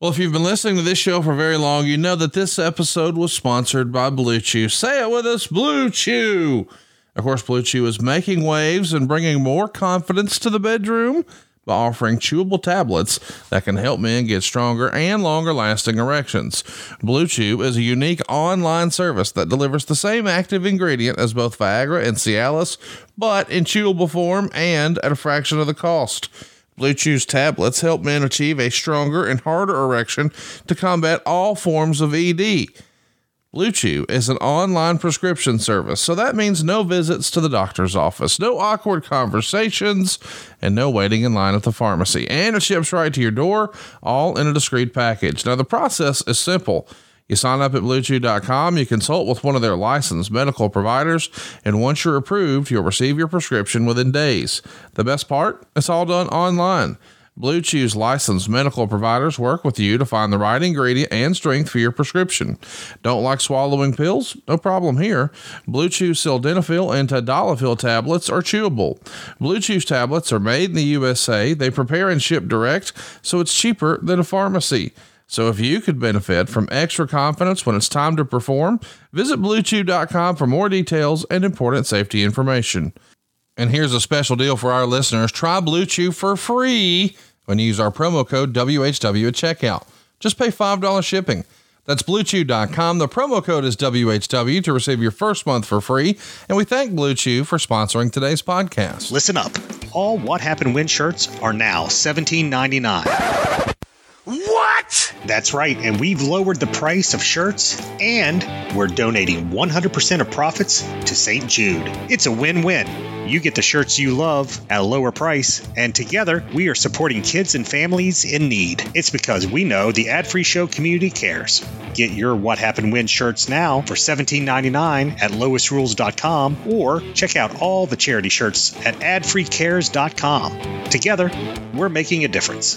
Well, if you've been listening to this show for very long, you know that this episode was sponsored by Blue Chew. Say it with us, Blue Chew. Of course, Blue Chew is making waves and bringing more confidence to the bedroom by offering chewable tablets that can help men get stronger and longer lasting erections. Blue Chew is a unique online service that delivers the same active ingredient as both Viagra and Cialis, but in chewable form and at a fraction of the cost. Blue Chew's tablets help men achieve a stronger and harder erection to combat all forms of ED. Blue Chew is an online prescription service, so that means no visits to the doctor's office, no awkward conversations, and no waiting in line at the pharmacy. And it ships right to your door, all in a discreet package. Now, the process is simple. You sign up at bluechew.com, you consult with one of their licensed medical providers, and once you're approved, you'll receive your prescription within days. The best part? It's all done online. Blue Chew's licensed medical providers work with you to find the right ingredient and strength for your prescription. Don't like swallowing pills? No problem here. Blue Chew sildenafil and tadalafil tablets are chewable. Blue Chew's tablets are made in the USA. They prepare and ship direct, so it's cheaper than a pharmacy. So if you could benefit from extra confidence when it's time to perform, visit bluechew.com for more details and important safety information. And here's a special deal for our listeners. Try Blue Chew for free when you use our promo code WHW at checkout. Just pay $5 shipping. That's bluechew.com. The promo code is WHW to receive your first month for free. And we thank Blue Chew for sponsoring today's podcast. Listen up. All What Happened When shirts are now $17.99. what? That's right, and we've lowered the price of shirts and we're donating 100% of profits to St. Jude. It's a win win. You get the shirts you love at a lower price, and together we are supporting kids and families in need. It's because we know the ad free show community cares. Get your What Happened When shirts now for $17.99 at loisrules.com or check out all the charity shirts at adfreecares.com. Together, we're making a difference.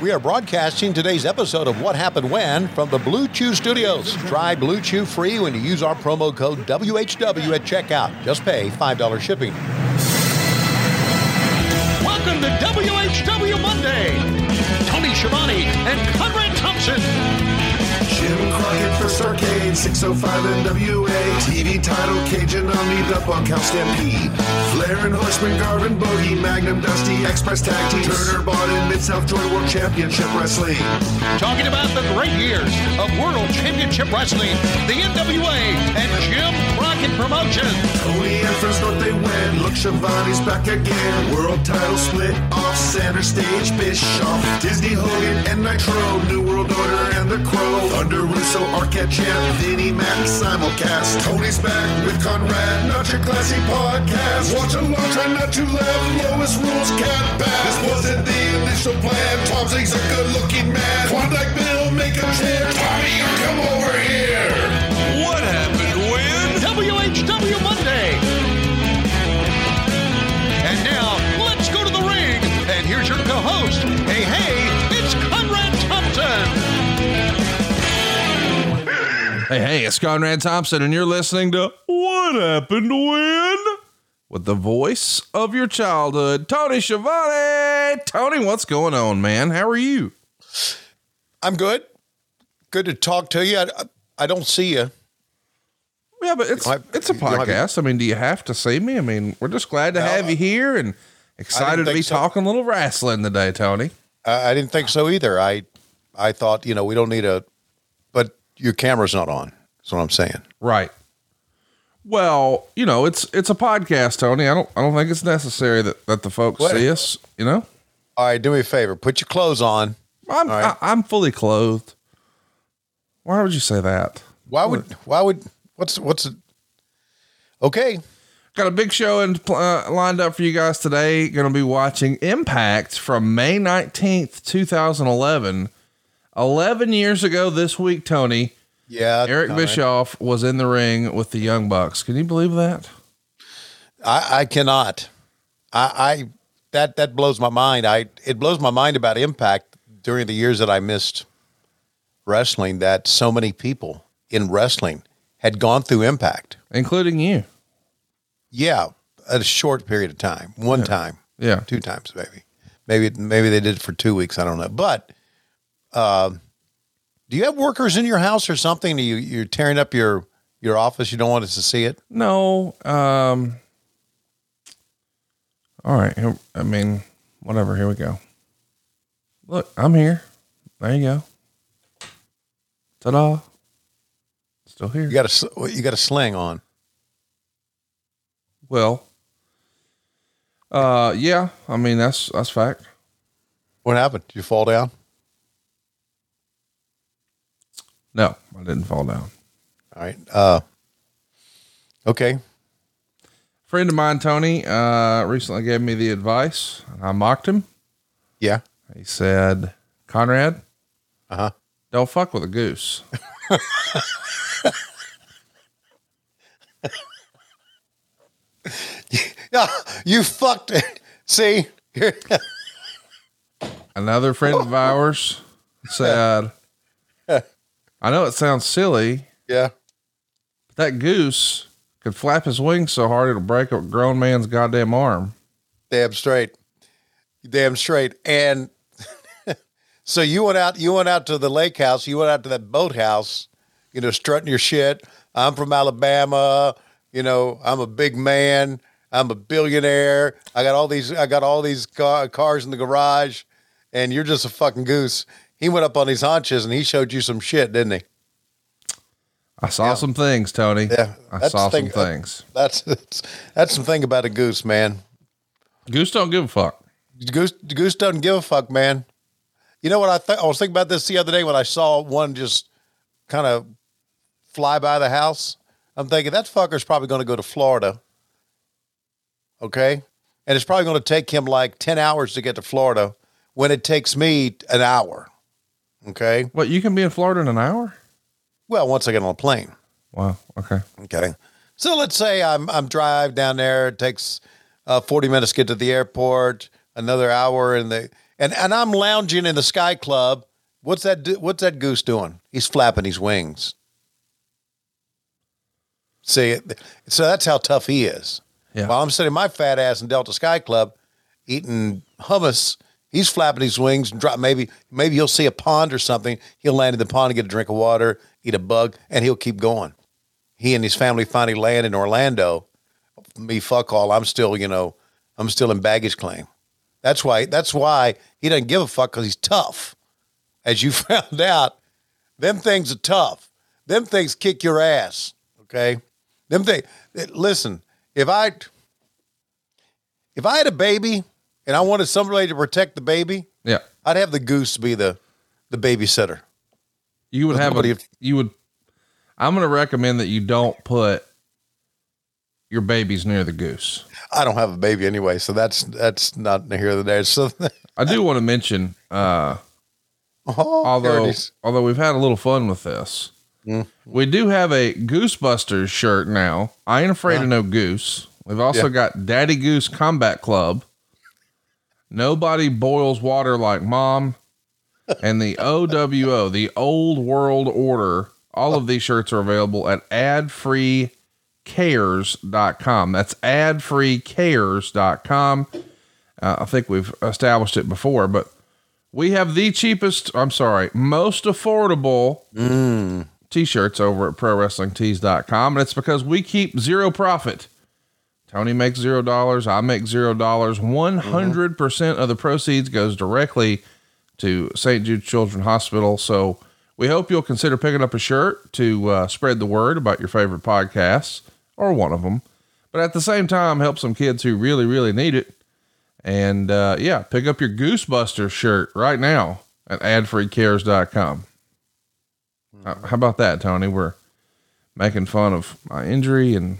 We are broadcasting today's episode of What Happened When from the Blue Chew Studios. Try Blue Chew free when you use our promo code WHW at checkout. Just pay $5 shipping. Welcome to WHW Monday. Tony Schiavone and Conrad Thompson. Jim Crockett First Arcade, 605 NWA. TV title, Cajun Omni, the Bunkhouse Stampede. Flair and Horseman, Garvin, Bogey, Magnum, Dusty, Express Tag Team. Turner, Bond, Mid-South Joy World Championship Wrestling. Talking about the great years of World Championship Wrestling, the NWA, and Jim Crockett Promotions. Tony and First North, they win. Look, Schiavone's back again. World title split off, center stage, Bischoff. Disney, Hogan, and Nitro. New World Order and The Crow. Thunder, Russo, Arquette, Champ, Vinnie, Mac, simulcast. Tony's back with Conrad, not your classy podcast. Watch along, try not to laugh. Lowest rules can't pass. This wasn't the initial plan. Tom Zenk's a good-looking man. Klondike Bill, make a chair. Tommy, come over here. Hey, hey, it's Conrad Thompson, and you're listening to What Happened When? With the voice of your childhood, Tony Schiavone. Tony, what's going on, man? How are you? I'm good. Good to talk to you. I, I don't see you. Yeah, but it's I- it's a you know, I mean- podcast. I mean, do you have to see me? I mean, we're just glad to have you here and excited to be so. talking a little wrestling today, Tony. I, I didn't think so either. I I thought, you know, we don't need a, your camera's not on. That's what I'm saying. Right. Well, you know, it's it's a podcast, Tony. I don't I don't think it's necessary that that the folks What? see us. You know, All right, do me a favor. Put your clothes on. I'm right. I, I'm fully clothed. Why would you say that? Why would? Why would? What's? What's? it? Okay. Got a big show and uh, lined up for you guys today. Going to be watching Impact from May 19th, 2011. 11 years ago this week, Tony, Yeah. Eric. Bischoff was in the ring with the Young Bucks. Can you believe that? I, I cannot. I, I that that blows my mind. I it blows my mind about Impact during the years that I missed wrestling. That so many people in wrestling had gone through Impact. Including you. Yeah, a short period of time. One time, Yeah. two times, maybe. Maybe maybe they did it for two weeks. I don't know. But uh, do you have workers in your house or something? You you're tearing up your your office. You don't want us to see it. No. Um, all right. I mean, whatever. Here we go. Look, I'm here. There you go. Ta-da. Still here. You got a you got a sling on. well, uh, yeah. I mean, that's that's fact. What happened? Did you fall down? No, I didn't fall down. All right. Uh, okay. friend of mine, Tony, uh, recently gave me the advice, and I mocked him. Yeah. He said, "Conrad, Uh huh. don't fuck with a goose." Yeah. You fucked it. See. Another friend of ours said, "I know it sounds silly, yeah. but that goose could flap his wings so hard it'll break a grown man's goddamn arm." Damn straight. Damn straight. And so you went out. You went out to the lake house. You went out to that boathouse. You know, strutting your shit. I'm from Alabama. You know, I'm a big man. I'm a billionaire. I got all these. I got all these car, cars in the garage, and you're just a fucking goose. He went up on his haunches and he showed you some shit, didn't he? I saw some things, Tony. Yeah, I saw thing- some things. That's that's, that's some thing about a goose, man. Goose don't give a fuck. Goose Goose doesn't give a fuck, man. You know what I th- I was thinking about this the other day when I saw one just kind of fly by the house. I'm thinking that fucker's probably going to go to Florida. Okay, and it's probably going to take him like ten hours to get to Florida when it takes me an hour. Okay, What you can be in Florida in an hour? well once I get on a plane. Wow. Okay. Okay. So let's say I'm I'm drive down there. It takes uh, 40 minutes to get to the airport. Another hour in the and and I'm lounging in the Sky Club. What's that? do- What's that goose doing? He's flapping his wings. See, so that's how tough he is. Yeah. While I'm sitting my fat ass in Delta Sky Club eating hummus, he's flapping his wings and drop. Maybe maybe he'll see a pond or something. He'll land in the pond and get a drink of water, eat a bug, and he'll keep going. He and his family finally land in Orlando. Me fuck all. I'm still you know I'm still in baggage claim. That's why that's why he doesn't give a fuck because he's tough. As you found out, them things are tough. Them things kick your ass. Okay, them things. Listen, if I if I had a baby and I wanted somebody to protect the baby, Yeah. I'd have the goose be the the babysitter. You would have a, you would I'm going to recommend that you don't put your babies near the goose. I don't have a baby anyway, so that's that's not here the there. So, I do want to mention uh oh, although here it is. although we've had a little fun with this. We do have a Goosebusters shirt now. I ain't afraid of no goose. We've also Yeah. got Daddy Goose Combat Club. Nobody boils water like mom. And the OWO, the Old World Order. All of these shirts are available at adfreecares.com. That's adfreecares.com. Uh, I think we've established it before, but we have the cheapest, I'm sorry, most affordable t-shirts over at prowrestlingtees.com. And it's because we keep zero profit. Tony makes zero dollars. I make zero dollars. 100% of the proceeds goes directly to St. Jude Children's Hospital. So we hope you'll consider picking up a shirt to uh, spread the word about your favorite podcasts or one of them. But at the same time, help some kids who really, really need it. And uh, yeah, pick up your Goosebusters shirt right now at adfreecares.com. Uh, how about that, Tony? We're making fun of my injury and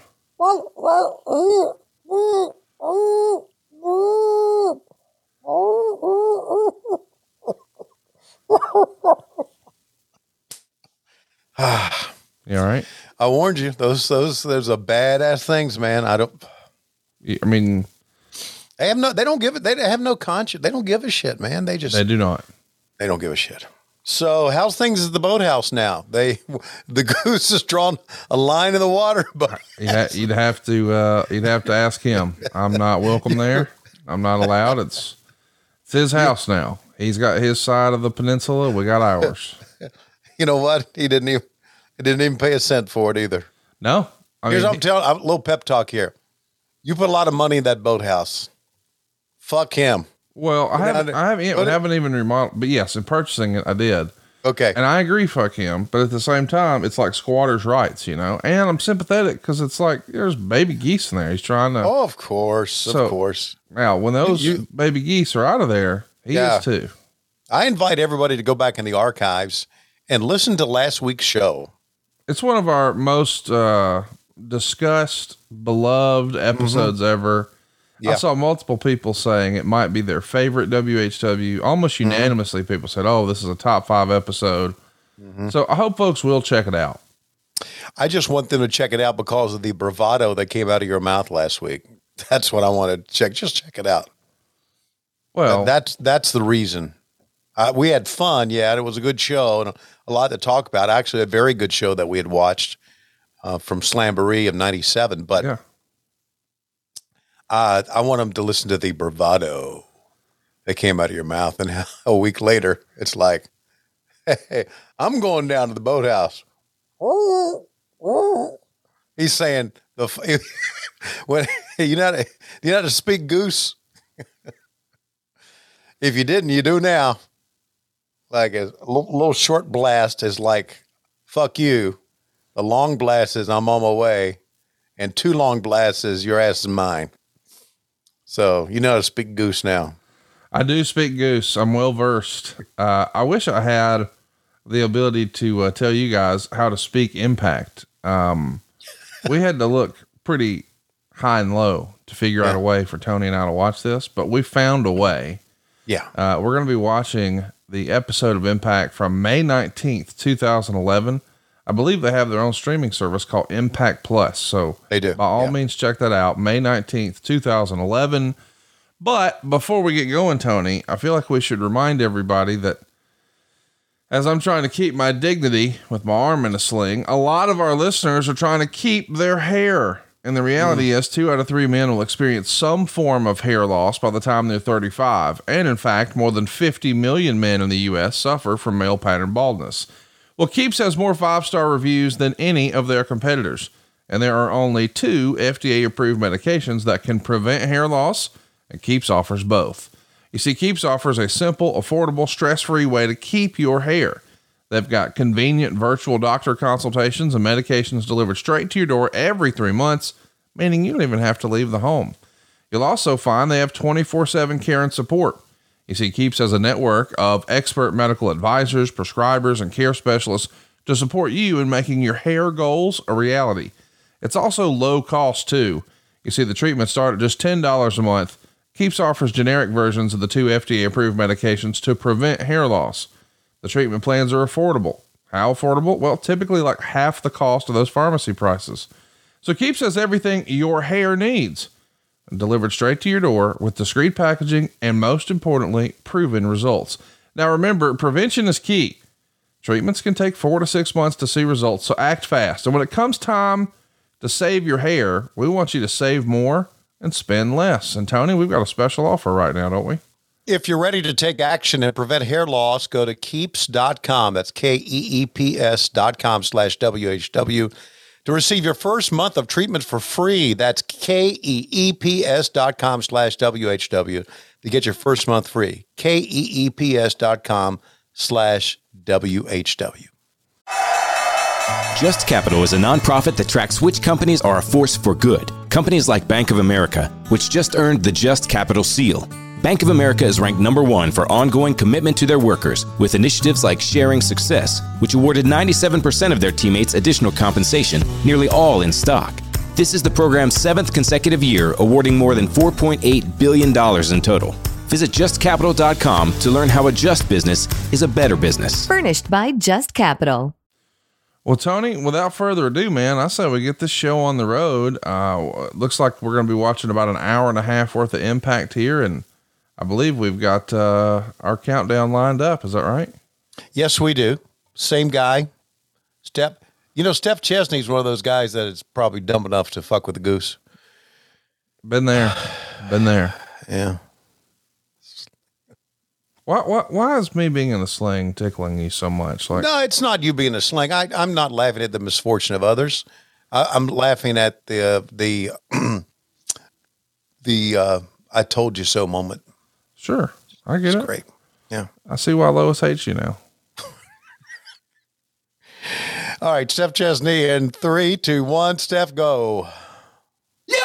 you all right? I warned you. Those those those are badass things, man. I don't. I mean, They have no. They don't give it. They have no conscience. They don't give a shit, man. They just they do not. they don't give a shit. So how's things at the boathouse now? They the goose has drawn a line in the water, but You'd, ha- you'd have to uh, you'd have to ask him. I'm not welcome there. I'm not allowed. It's it's his house now. He's got his side of the peninsula. We got ours. you know what? He didn't even he didn't even pay a cent for it either. No, I Here's what I'm telling. A little pep talk here. You put a lot of money in that boathouse. Fuck him. Well, I haven't, I haven't, I haven't even remodeled. But yes, in purchasing it, I did, Okay. and I agree. Fuck him. But at the same time, it's like squatters' rights, you know. And I'm sympathetic because it's like there's baby geese in there. He's trying to. oh, of course, So- of course. Now, when those You- baby geese are out of there, he Yeah. is too. I invite everybody to go back in the archives and listen to last week's show. it's one of our most uh, discussed, beloved episodes ever. I Mm-hmm. Saw multiple people saying it might be their favorite WHW. Almost Mm-hmm. unanimously, people said, "Oh, this is a top five episode." Mm-hmm. So I hope folks will check it out. I just want them to check it out because of the bravado that came out of your mouth last week. That's what I want to check. Just check it out. Well, that's that's the reason. Uh, we had fun, yeah. and It was a good show and a, a lot to talk about. Actually, a very good show that we had watched uh, from Slamboree of '97. But yeah, uh, I want them to listen to the bravado that came out of your mouth, and a week later, it's like, "Hey, I'm going down to the boathouse." He's saying the when you know to, you know how to speak goose. if you didn't, you do now. Like a little, short blast is like "fuck you," the long blast is "I'm on my way," and two long blasts is "your ass is mine." So you know how to speak goose now. I do speak goose. I'm well versed. Uh, I wish I had the ability to uh, tell you guys how to speak impact. Um, we had to look pretty high and low to figure out a way for Tony and I to watch this, but we found a way. Yeah. Uh, we're going to be watching the episode of Impact from May 19th, 2011. I believe they have their own streaming service called Impact Plus. So They do, By all yeah. means, check that out. May 19th, 2011. But before we get going, Tony, I feel like we should remind everybody that as I'm trying to keep my dignity with my arm in a sling, a lot of our listeners are trying to keep their hair. And the reality mm. is, two out of three men will experience some form of hair loss by the time they're 35. And in fact, more than 50 million men in the U.S. suffer from male pattern baldness. Well, Keeps has more five star reviews than any of their competitors. And there are only two FDA approved medications that can prevent hair loss, and Keeps offers both. You see, Keeps offers a simple, affordable, stress free way to keep your hair. They've got convenient virtual doctor consultations and medications delivered straight to your door every three months, meaning you don't even have to leave the home. You'll also find they have 24 7 care and support. You see, Keeps has a network of expert medical advisors, prescribers, and care specialists to support you in making your hair goals a reality. It's also low cost too. You see, the treatments start at just $10 a month. Keeps offers generic versions of the two FDA approved medications to prevent hair loss. The treatment plans are affordable. How affordable? Well, typically like half the cost of those pharmacy prices. So Keeps has everything your hair needs delivered straight to your door with discreet packaging and most importantly, proven results. Now remember, prevention is key. Treatments can take four to six months to see results, so act fast. And when it comes time to save your hair, we want you to save more and spend less. And Tony, we've got a special offer right now, don't we? If you're ready to take action and prevent hair loss, go to keeps.com. That's K E E P S dot com slash WHW to receive your first month of treatment for free. That's K E E P S dot com slash WHW to get your first month free. K E E P S dot com slash WHW. Just Capital is a nonprofit that tracks which companies are a force for good. Companies like Bank of America, which just earned the Just Capital seal. Bank of America is ranked number one for ongoing commitment to their workers with initiatives like Sharing Success, which awarded 97% of their teammates additional compensation, nearly all in stock. This is the program's seventh consecutive year, awarding more than $4.8 billion in total. Visit justcapital.com to learn how a just business is a better business. Furnished by Just Capital. Well, Tony, without further ado, man, I say we get this show on the road. Uh, looks like we're going to be watching about an hour and a half worth of impact here. And I believe we've got uh, our countdown lined up. Is that right? Yes, we do. Same guy. Step. You know, Steph Chesney's one of those guys that is probably dumb enough to fuck with the goose. Been there. Been there. Yeah. Why, why, why is me being in a sling tickling you so much? Like, No, it's not you being a sling. I, I'm not laughing at the misfortune of others. I, I'm laughing at the uh, the the uh, I told you so moment. Sure, I get It's it. great. Yeah. I see why Lois hates you now. All right, Steph Chesney in three, two, one. Steph, go. You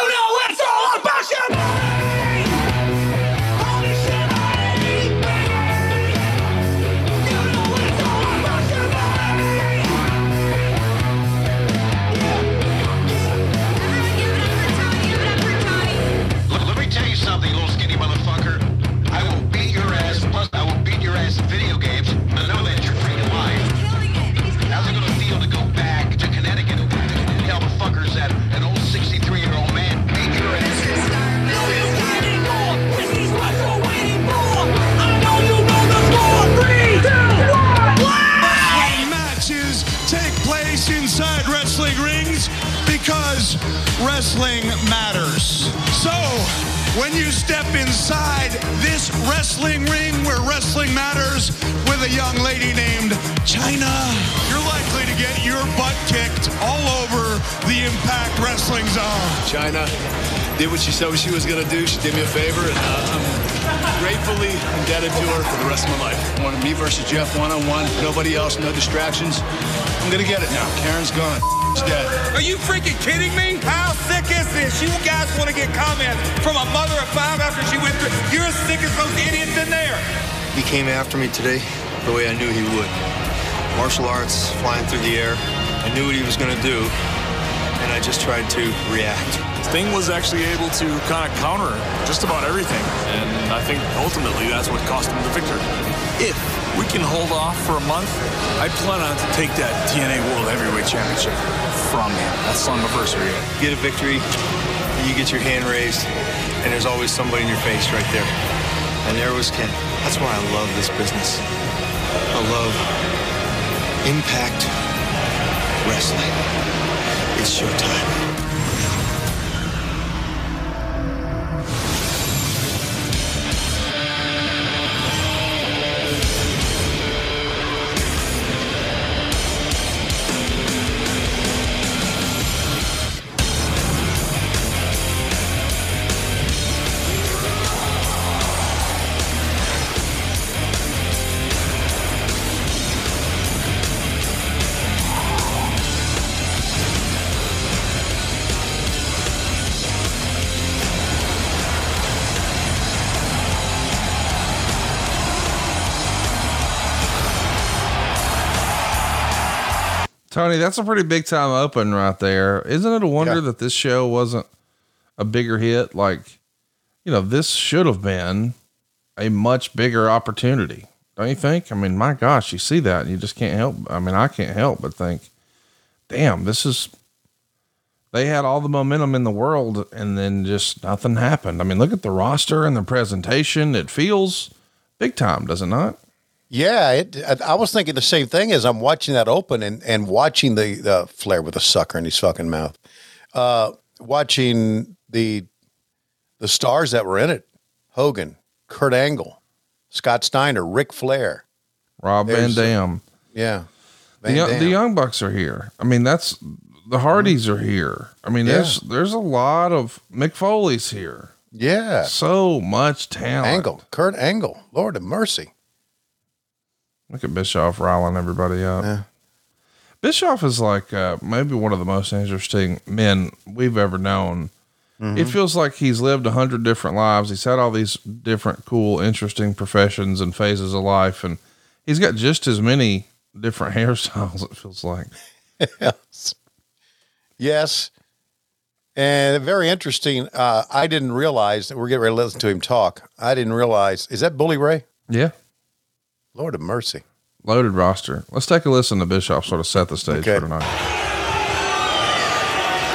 because wrestling matters. So, when you step inside this wrestling ring where wrestling matters with a young lady named Chyna, you're likely to get your butt kicked all over the Impact Wrestling Zone. Chyna did what she said she was going to do. She did me a favor, and uh, gratefully indebted to her for the rest of my life. Wanted me versus Jeff one on one. Nobody else, no distractions. I'm going to get it now. Karen's gone. She's dead. Are you freaking kidding me? How sick is this? You guys want to get comments from a mother of five after she went through. You're as sick as those idiots in there. He came after me today the way I knew he would. Martial arts, flying through the air. I knew what he was going to do, and I just tried to react. Sting was actually able to kind of counter just about everything. And I think ultimately that's what cost him the victory. If we can hold off for a month, I plan on to take that TNA World Heavyweight Championship from him. That's on Slammiversary. Get a victory, you get your hand raised, and there's always somebody in your face right there. And there was Ken. That's why I love this business. I love Impact Wrestling. It's showtime. Tony, that's a pretty big time open right there. Isn't it a wonder Yeah. that this show wasn't a bigger hit? Like, you know, this should have been a much bigger opportunity. Don't you think? I mean, my gosh, you see that and you just can't help. I mean, I can't help but think, damn, this is, they had all the momentum in the world and then just nothing happened. I mean, look at the roster and the presentation. It feels big time, does it not? Yeah, it, I, I was thinking the same thing as I'm watching that open and, and watching the, the Flair with a sucker in his fucking mouth. Uh, watching the the stars that were in it: Hogan, Kurt Angle, Scott Steiner, Ric Flair, Rob Van There's, uh, Dam. Yeah, the, Van young, the Dam. young bucks are here. I mean, that's the Hardys are here. I mean, Yeah. there's there's a lot of Mick Foley's here. Yeah, So much talent. Angle, Kurt Angle, Lord of mercy. Look at Bischoff riling everybody up. Yeah. Bischoff is like uh, maybe one of the most interesting men we've ever known. It feels like he's lived a hundred different lives. He's had all these different, cool, interesting professions and phases of life, and he's got just as many different hairstyles. It feels like. yes. Yes. And very interesting. Uh, I didn't realize that we're getting ready to listen to him talk. I didn't realize. Is that Bully Ray? Yeah, Lord of mercy. loaded roster. Let's take a listen to Bischoff sort of set the stage Okay. for tonight.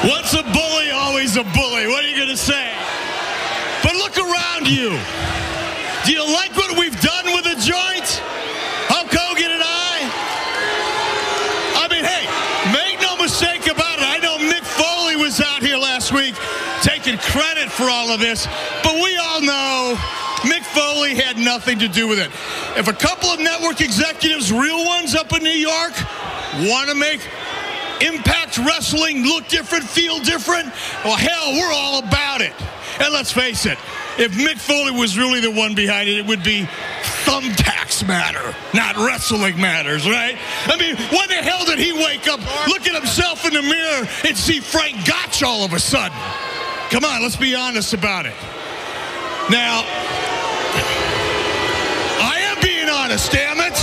Once a bully, always a bully. What are you going to say? But look around you. Do you like what we've done with the joint? Hulk Hogan and I? I mean, hey, make no mistake about it. I know Mick Foley was out here last week taking credit for all of this, but we all know Mick Foley had nothing to do with it. If a couple of network executives, real ones up in New York, want to make Impact Wrestling look different, feel different? Well, hell, we're all about it. And let's face it, if Mick Foley was really the one behind it, it would be thumbtacks matter, not wrestling matters, right? I mean, when the hell did he wake up, look at himself in the mirror, and see Frank Gotch all of a sudden? Come on, let's be honest about it. Now, being damn it.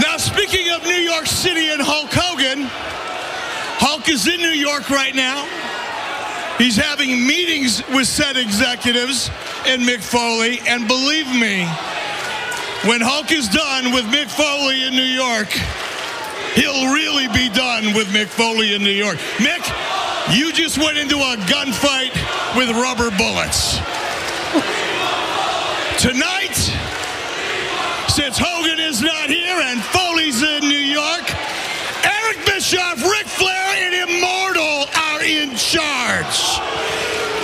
Now, speaking of New York City and Hulk Hogan, Hulk is in New York right now. He's having meetings with said executives and Mick Foley. And believe me, when Hulk is done with Mick Foley in New York, he'll really be done with Mick Foley in New York. Mick, you just went into a gunfight with rubber bullets. Tonight, since Hogan is not here and Foley's in New York, Eric Bischoff, Ric Flair, and Immortal are in charge.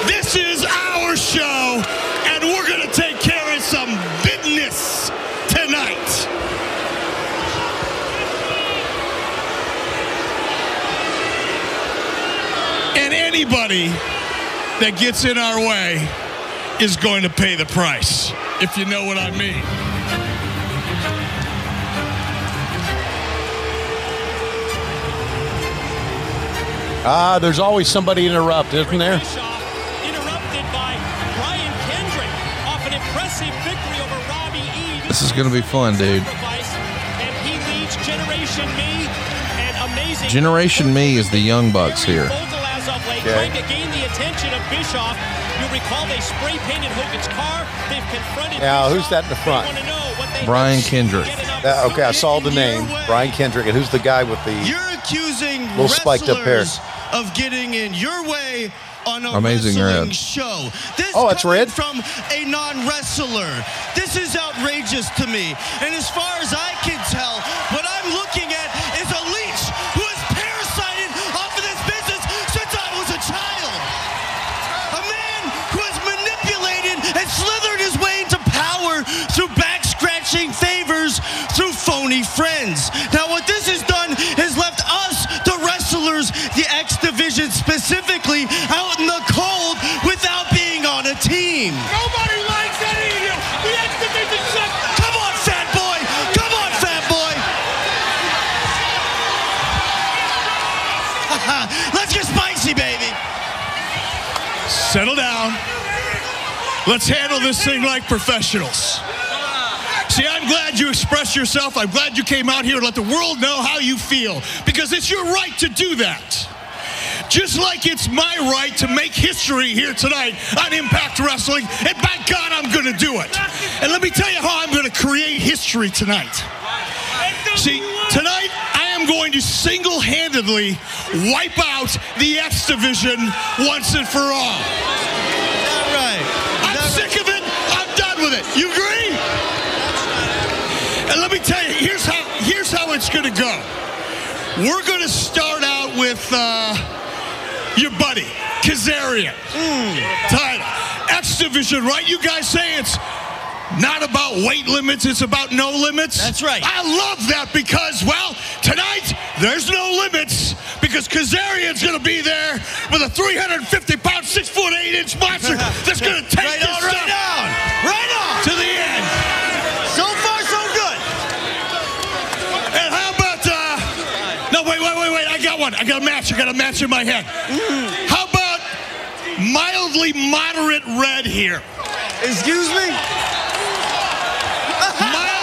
This is our show, and we're going to take care of some business tonight. And anybody that gets in our way is going to pay the price, if you know what I mean. Ah, there's always somebody interrupt, isn't there? interrupted by Brian Kendrick off an impressive victory over Robbie E. This is going to be fun, dude. And he leads Generation Me and amazing. Generation Me is the Young Bucks here. Vogel as of late, Okay. trying to gain the attention of Bischoff. You'll recall they spray painted Hogan's car. They've confronted Now, who's that in the front? Brian Kendrick. Uh, okay, I saw the name, Brian Kendrick, and who's the guy with the You're accusing little spiked up hair? wrestlers of getting in your way on a Amazing wrestling Red. show. This Oh, it's red? from a non-wrestler. This is outrageous to me. And as far as I can tell, phony friends. Now, what this has done has left us, the wrestlers, the X Division specifically, out in the cold without being on a team. Nobody likes any of you. The X Division sucks. Come on, fat boy! Come on, fat boy! Let's get spicy, baby! Settle down. Let's handle this thing like professionals. See, I'm glad you expressed yourself. I'm glad you came out here and let the world know how you feel because it's your right to do that. Just like it's my right to make history here tonight on Impact Wrestling, and by God, I'm going to do it. And let me tell you how I'm going to create history tonight. See, tonight I am going to single handedly wipe out the X Division once and for all. all. right. I'm sick of it. I'm done with it. You agree? And let me tell you, here's how here's how it's gonna go. We're gonna start out with uh, your buddy, Kazarian. Title. X Division, right? You guys say it's not about weight limits, it's about no limits. That's right. I love that because, well, tonight there's no limits because Kazarian's gonna be there with a 350 pound, six foot eight inch monster that's gonna take Right this on, right on. Right on. to the on. I got a match. I got a match in my head. How about mildly moderate red here? Excuse me? Mild.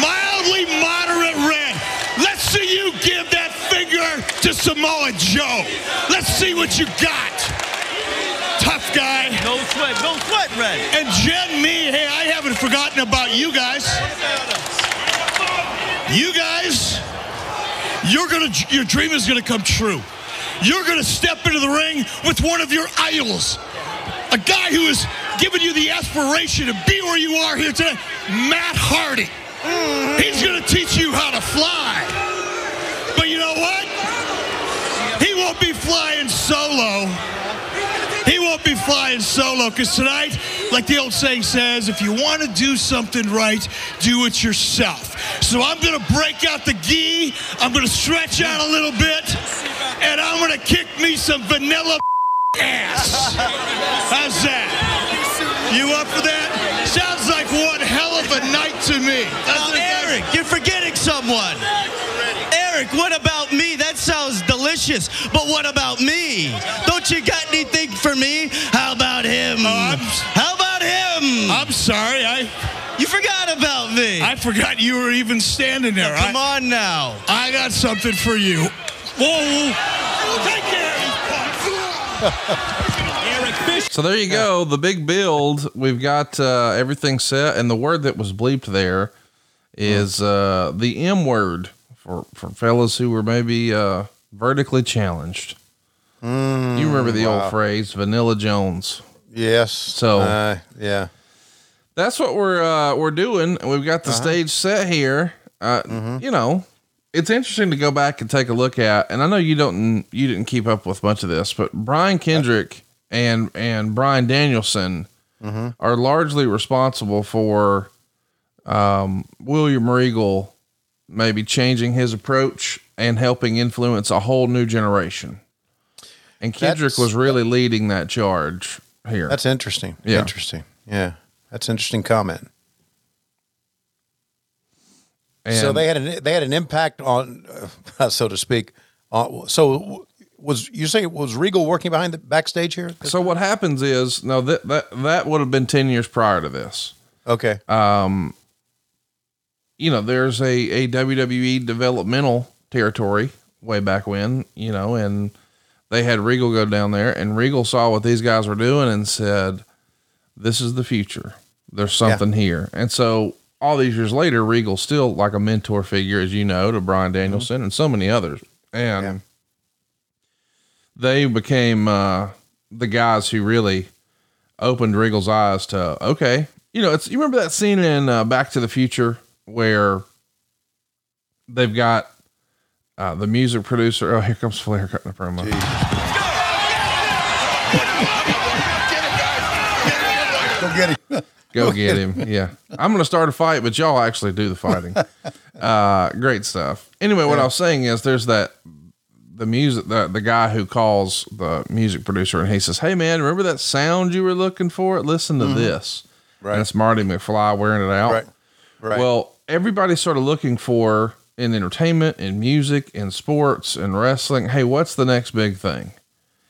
Mildly moderate red. Let's see you give that finger to Samoa Joe. Let's see what you got. Tough guy. No sweat, no sweat, Red. And Jen, me, hey, I haven't forgotten about you guys. You guys, you're gonna, your dream is gonna come true. You're gonna step into the ring with one of your idols, a guy who has given you the aspiration to be where you are here today, Matt Hardy. He's gonna teach you how to fly. But you know what? He won't be flying solo. He won't be flying solo because tonight, like the old saying says, if you want to do something right, do it yourself. So I'm going to break out the gi, I'm going to stretch out a little bit, and I'm going to kick me some vanilla ass. How's that? You up for that? Sounds like one hell of a night to me. Now, Eric, you're forgetting someone. Eric, what about me? Sounds delicious. But what about me? Don't you got anything for me? How about him? How about him? I'm sorry, I You forgot about me. I forgot you were even standing there. Come I, on now. I got something for you. Whoa! Take care. Eric Fish. So there you go. The big build. We've got uh, everything set, and the word that was bleeped there is uh, the M word for for fellas who were maybe uh, vertically challenged. you remember the wow. old phrase, Vanilla Jones. Yes. So- uh, yeah. That's what we're uh, we're doing. We've got the stage set here. Uh, You know, it's interesting to go back and take a look at. And I know you don't you didn't keep up with much of this, but Brian Kendrick and and Bryan Danielson are largely responsible for um, William Regal maybe changing his approach and helping influence a whole new generation. And Kendrick That's- was really leading that charge here. That's interesting. Yeah. Interesting. Yeah. That's an interesting comment. so they had an they had an impact on, uh, so to speak. On, so was you say was Regal working behind the backstage here? So what happens is no that that that would have been ten years prior to this. Okay. Um, you know, there's a a WWE developmental territory way back when, you know, and they had Regal go down there, and Regal saw what these guys were doing and said, "This is the future. There's something here." And so all these years later, Regal's still like a mentor figure, as you know, to Bryan Danielson and so many others, and they became uh, the guys who really opened Regal's eyes to okay, you know, it's you remember that scene in uh, Back to the Future where they've got uh, the music producer. Oh, here comes Flair cutting a promo. Go get him. Go get him. Yeah. I'm going to start a fight, but y'all actually do the fighting. Uh, great stuff. Anyway, what I was saying is there's that, the music, the, the guy who calls the music producer and he says, Hey man, remember that sound you were looking for? Listen to this. Right. And it's Marty McFly wearing it out. Right. Right. Well, everybody's sort of looking for in entertainment, in music, in sports, in wrestling. Hey, what's the next big thing?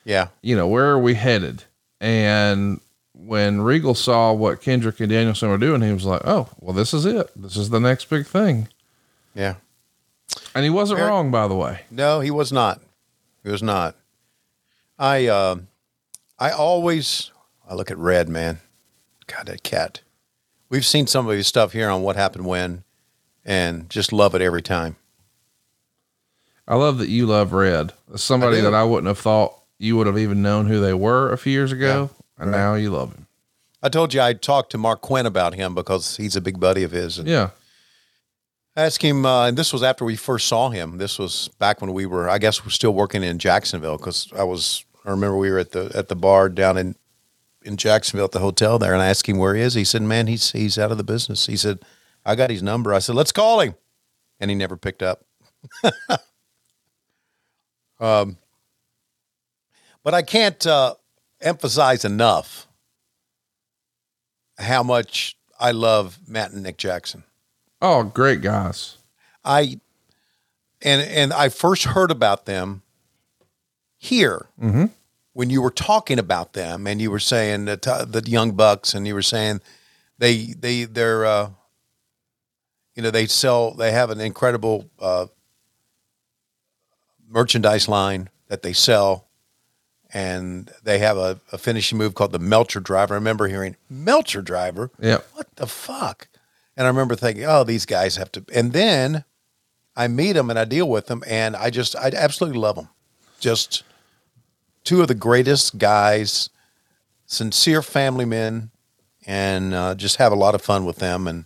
Yeah. you know, where are we headed? And when Regal saw what Kendrick and Danielson were doing, he was like, oh, well, this is it. This is the next big thing. Yeah. And he wasn't Eric- wrong, by the way. No, he was not. He was not. I uh, I always I look at Red man. God, that cat. We've seen some of his stuff here on what happened when, and just love it every time. I love that you love Red. Somebody I that I wouldn't have thought you would have even known who they were a few years ago. and now you love him. I told you I talked to Mark Quinn about him because he's a big buddy of his. And Yeah. I asked him, uh, and this was after we first saw him. This was back when we were, I guess, we're still working in Jacksonville because I was. I remember we were at the at the bar down in in Jacksonville at the hotel there, and I asked him where he is. He said, "Man, he's he's out of the business." He said, "I got his number." I said, "Let's call him," and he never picked up. um, but I can't uh, emphasize enough how much I love Matt and Nick Jackson. Oh, great guys. I and and I first heard about them here Mm-hmm. when you were talking about them, and you were saying that uh, the young bucks, and you were saying they they they're uh, you know they sell they have an incredible uh, merchandise line that they sell. And they have a, a finishing move called the Meltzer Driver. I remember hearing Meltzer Driver. Yeah. What the fuck? And I remember thinking, oh, these guys have to. And then I meet them and I deal with them, and I just, I absolutely love them. Just two of the greatest guys, sincere family men, and uh, just have a lot of fun with them. And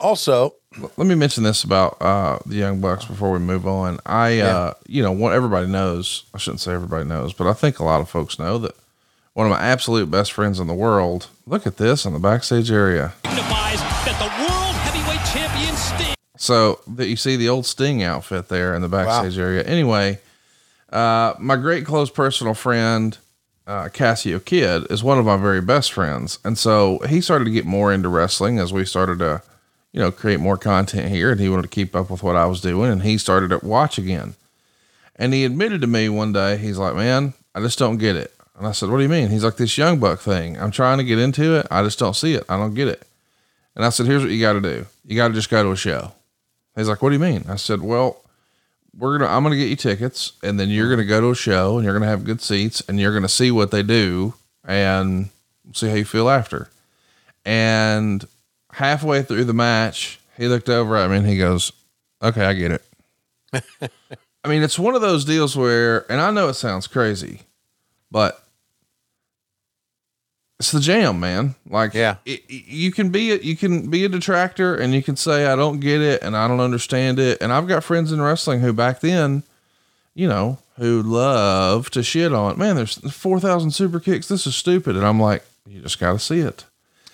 also, Let me mention this about uh, the Young Bucks before we move on. I, uh, you know, what everybody knows, I shouldn't say everybody knows, but I think a lot of folks know that one of my absolute best friends in the world, look at this in the backstage area. that the world heavyweight champion Sting So that you see the old Sting outfit there in the backstage area. Anyway, uh, my great close personal friend, uh, Cassio Kid is one of my very best friends. And so he started to get more into wrestling as we started to, you know, create more content here and he wanted to keep up with what I was doing and he started to watch again. And he admitted to me one day, he's like, man, I just don't get it. And I said, what do you mean? He's like this young buck thing. I'm trying to get into it. I just don't see it. I don't get it. And I said, here's what you got to do. You got to just go to a show. He's like, what do you mean? I said, well, we're to, I'm to get you tickets and then you're to go to a show and you're to have good seats and you're to see what they do and see how you feel after. And halfway through the match, he looked over at me and he goes, okay, I get it. I mean, it's one of those deals where, and I know it sounds crazy, but it's the jam, man. Like, Yeah. it, you can be a, you can be a detractor and you can say I don't get it and I don't understand it. And I've got friends in wrestling who back then, you know, who love to shit on. It. Man, there's four thousand super kicks. This is stupid. And I'm like, you just got to see it.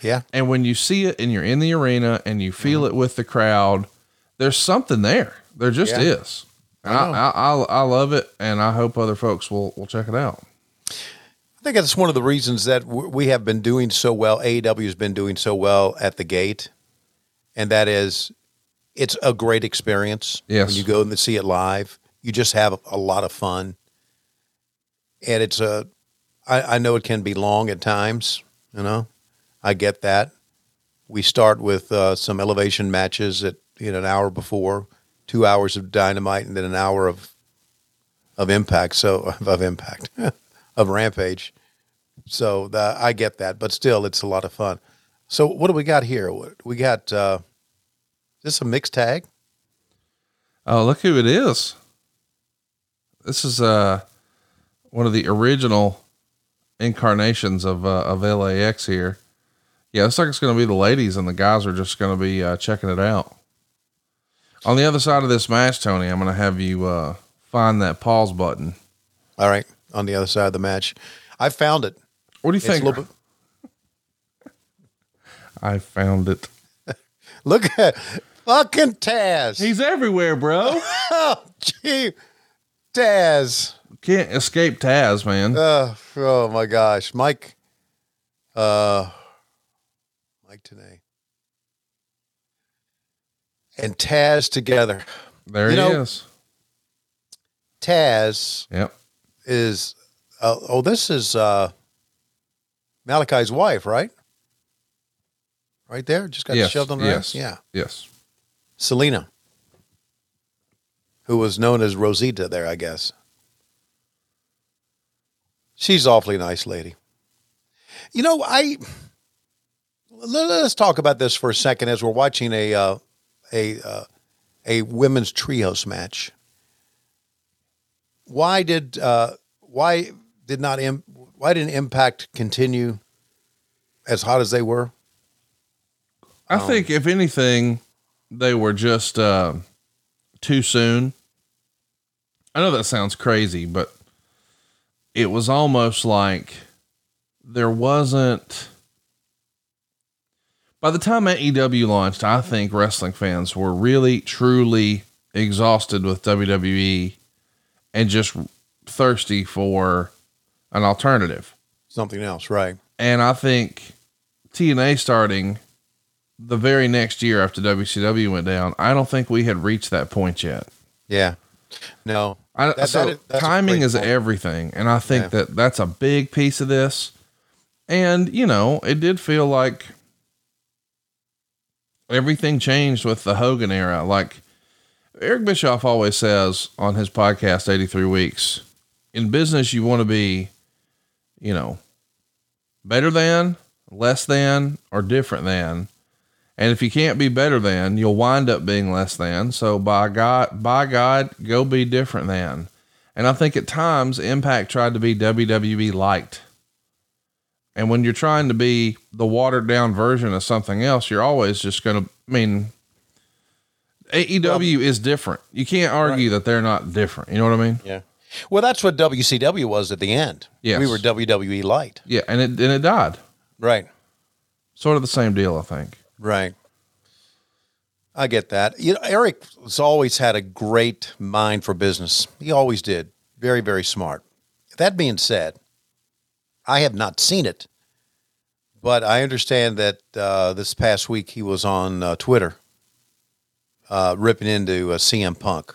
Yeah, And when you see it and you're in the arena and you feel mm-hmm. it with the crowd, there's something there. There just Yeah. is. I, I, I, I love it, and I hope other folks will will check it out. I think that's one of the reasons that we have been doing so well. AEW has been doing so well at the gate, and that is, it's a great experience. Yes. when you go and see it live, you just have a lot of fun, and it's a. I, I know it can be long at times. You know, I get that. We start with uh, some elevation matches at you know an hour before, two hours of dynamite, and then an hour of of impact. So of impact of rampage. So the, I get that, but still, it's a lot of fun. So what do we got here? We got uh, this a mixed tag? Oh, look who it is! This is uh one of the original incarnations of uh, of LAX here. Yeah, looks like it's going to be the ladies, and the guys are just going to be uh, checking it out. On the other side of this match, Tony, I'm going to have you uh, find that pause button. All right, on the other side of the match, I found it. What do you It's think? a little bit- I found it. Look at fucking Taz. He's everywhere, bro. oh, gee, Taz. Can't escape Taz, man. Uh, oh my gosh, Mike. Uh, Mike Tenay and Taz together. There You he know- is. Taz Yep. is. Uh, oh, this is uh, Malakai's wife, right? Right there, just got Yes. shoved on the yes. Yeah, Yes. Zelina, who was known as Rosita there, I guess. She's awfully nice lady. You know, I let, us talk about this for a second as we're watching a uh, a uh, a women's trios match. Why did uh, why did not Im- why didn't Impact continue as hot as they were? I think if anything, they were just uh, too soon. I know that sounds crazy, but it was almost like there wasn't. By the time AEW launched, I think wrestling fans were really, truly exhausted with WWE and just thirsty for an alternative. Something else, right? And I think TNA starting the very next year after WCW went down, I don't think we had reached that point yet. Yeah. No. I, That- so that is- timing is point. everything, and I think Yeah. that that's a big piece of this. And you know, it did feel like everything changed with the Hogan era. Like Eric Bischoff always says on his podcast, 83 Weeks, in business, you want to be, you know, better than, less than, or different than. And if you can't be better than, you'll wind up being less than. So by God, by God, go be different than. And I think at times Impact tried to be WWE liked. And when you're trying to be the watered down version of something else, you're always just going to, I mean, AEW is different. You can't argue that they're not different. You know what I mean? Yeah. Well, that's what WCW was at the end. Yes. We were WWE light. Yeah. And it, and it died. Right. Sort of the same deal, I think. Right. I get that. You know, Eric has always had a great mind for business. He always did. Very, very smart. That being said, I have not seen it, but I understand that uh, this past week he was on uh, Twitter uh, ripping into uh, CM Punk.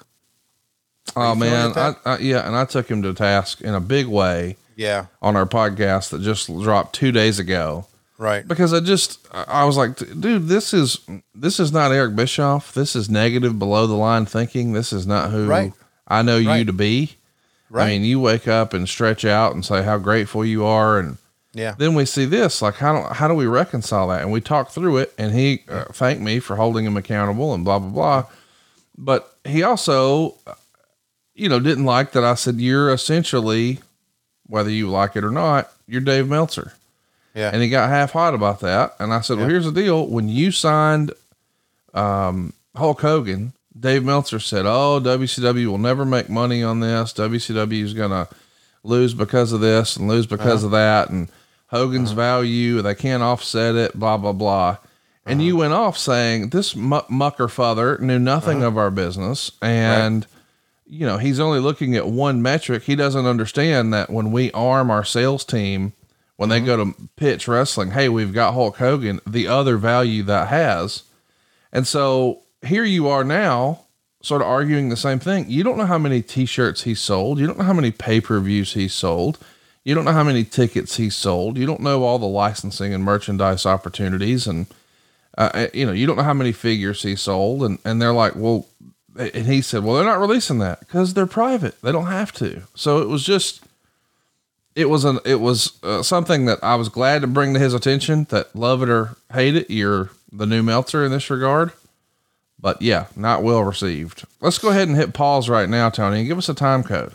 Oh man, I, I, yeah, and I took him to task in a big way Yeah. on our podcast that just dropped two days ago. Right. Because I just, I was like, dude, this is this is not Eric Bischoff. This is negative, below the line thinking. This is not who Right. I know you to be. Right. I mean, you wake up and stretch out and say how grateful you are, and Yeah. then we see this. Like, how do how do we reconcile that? And we talk through it, and he uh, thanked me for holding him accountable and blah blah blah. But he also, you know, didn't like that I said you're essentially, whether you like it or not, you're Dave Meltzer. Yeah. And he got half hot about that. And I said, well, here's the deal. When you signed um, Hulk Hogan, Dave Meltzer said, oh, WCW will never make money on this. WCW is going to lose because of this and lose because Uh-huh. of that. And Hogan's uh-huh. value, they can't offset it, blah, blah, blah. And uh-huh. you went off saying this mu- mucker father knew nothing uh-huh. of our business. And, you know, he's only looking at one metric. He doesn't understand that when we arm our sales team, when they mm-hmm. go to pitch wrestling, hey, we've got Hulk Hogan, the other value that has. And so here you are now, sort of arguing the same thing. You don't know how many t shirts he sold. You don't know how many pay per views he sold. You don't know how many tickets he sold. You don't know all the licensing and merchandise opportunities. And, uh, you know, you don't know how many figures he sold. And, and they're like, well, and he said, well, they're not releasing that because they're private. They don't have to. So it was just, it was an it was uh, something that I was glad to bring to his attention. That love it or hate it, you're the new Meltzer in this regard. But yeah, not well received. Let's go ahead and hit pause right now, Tony, and give us a time code.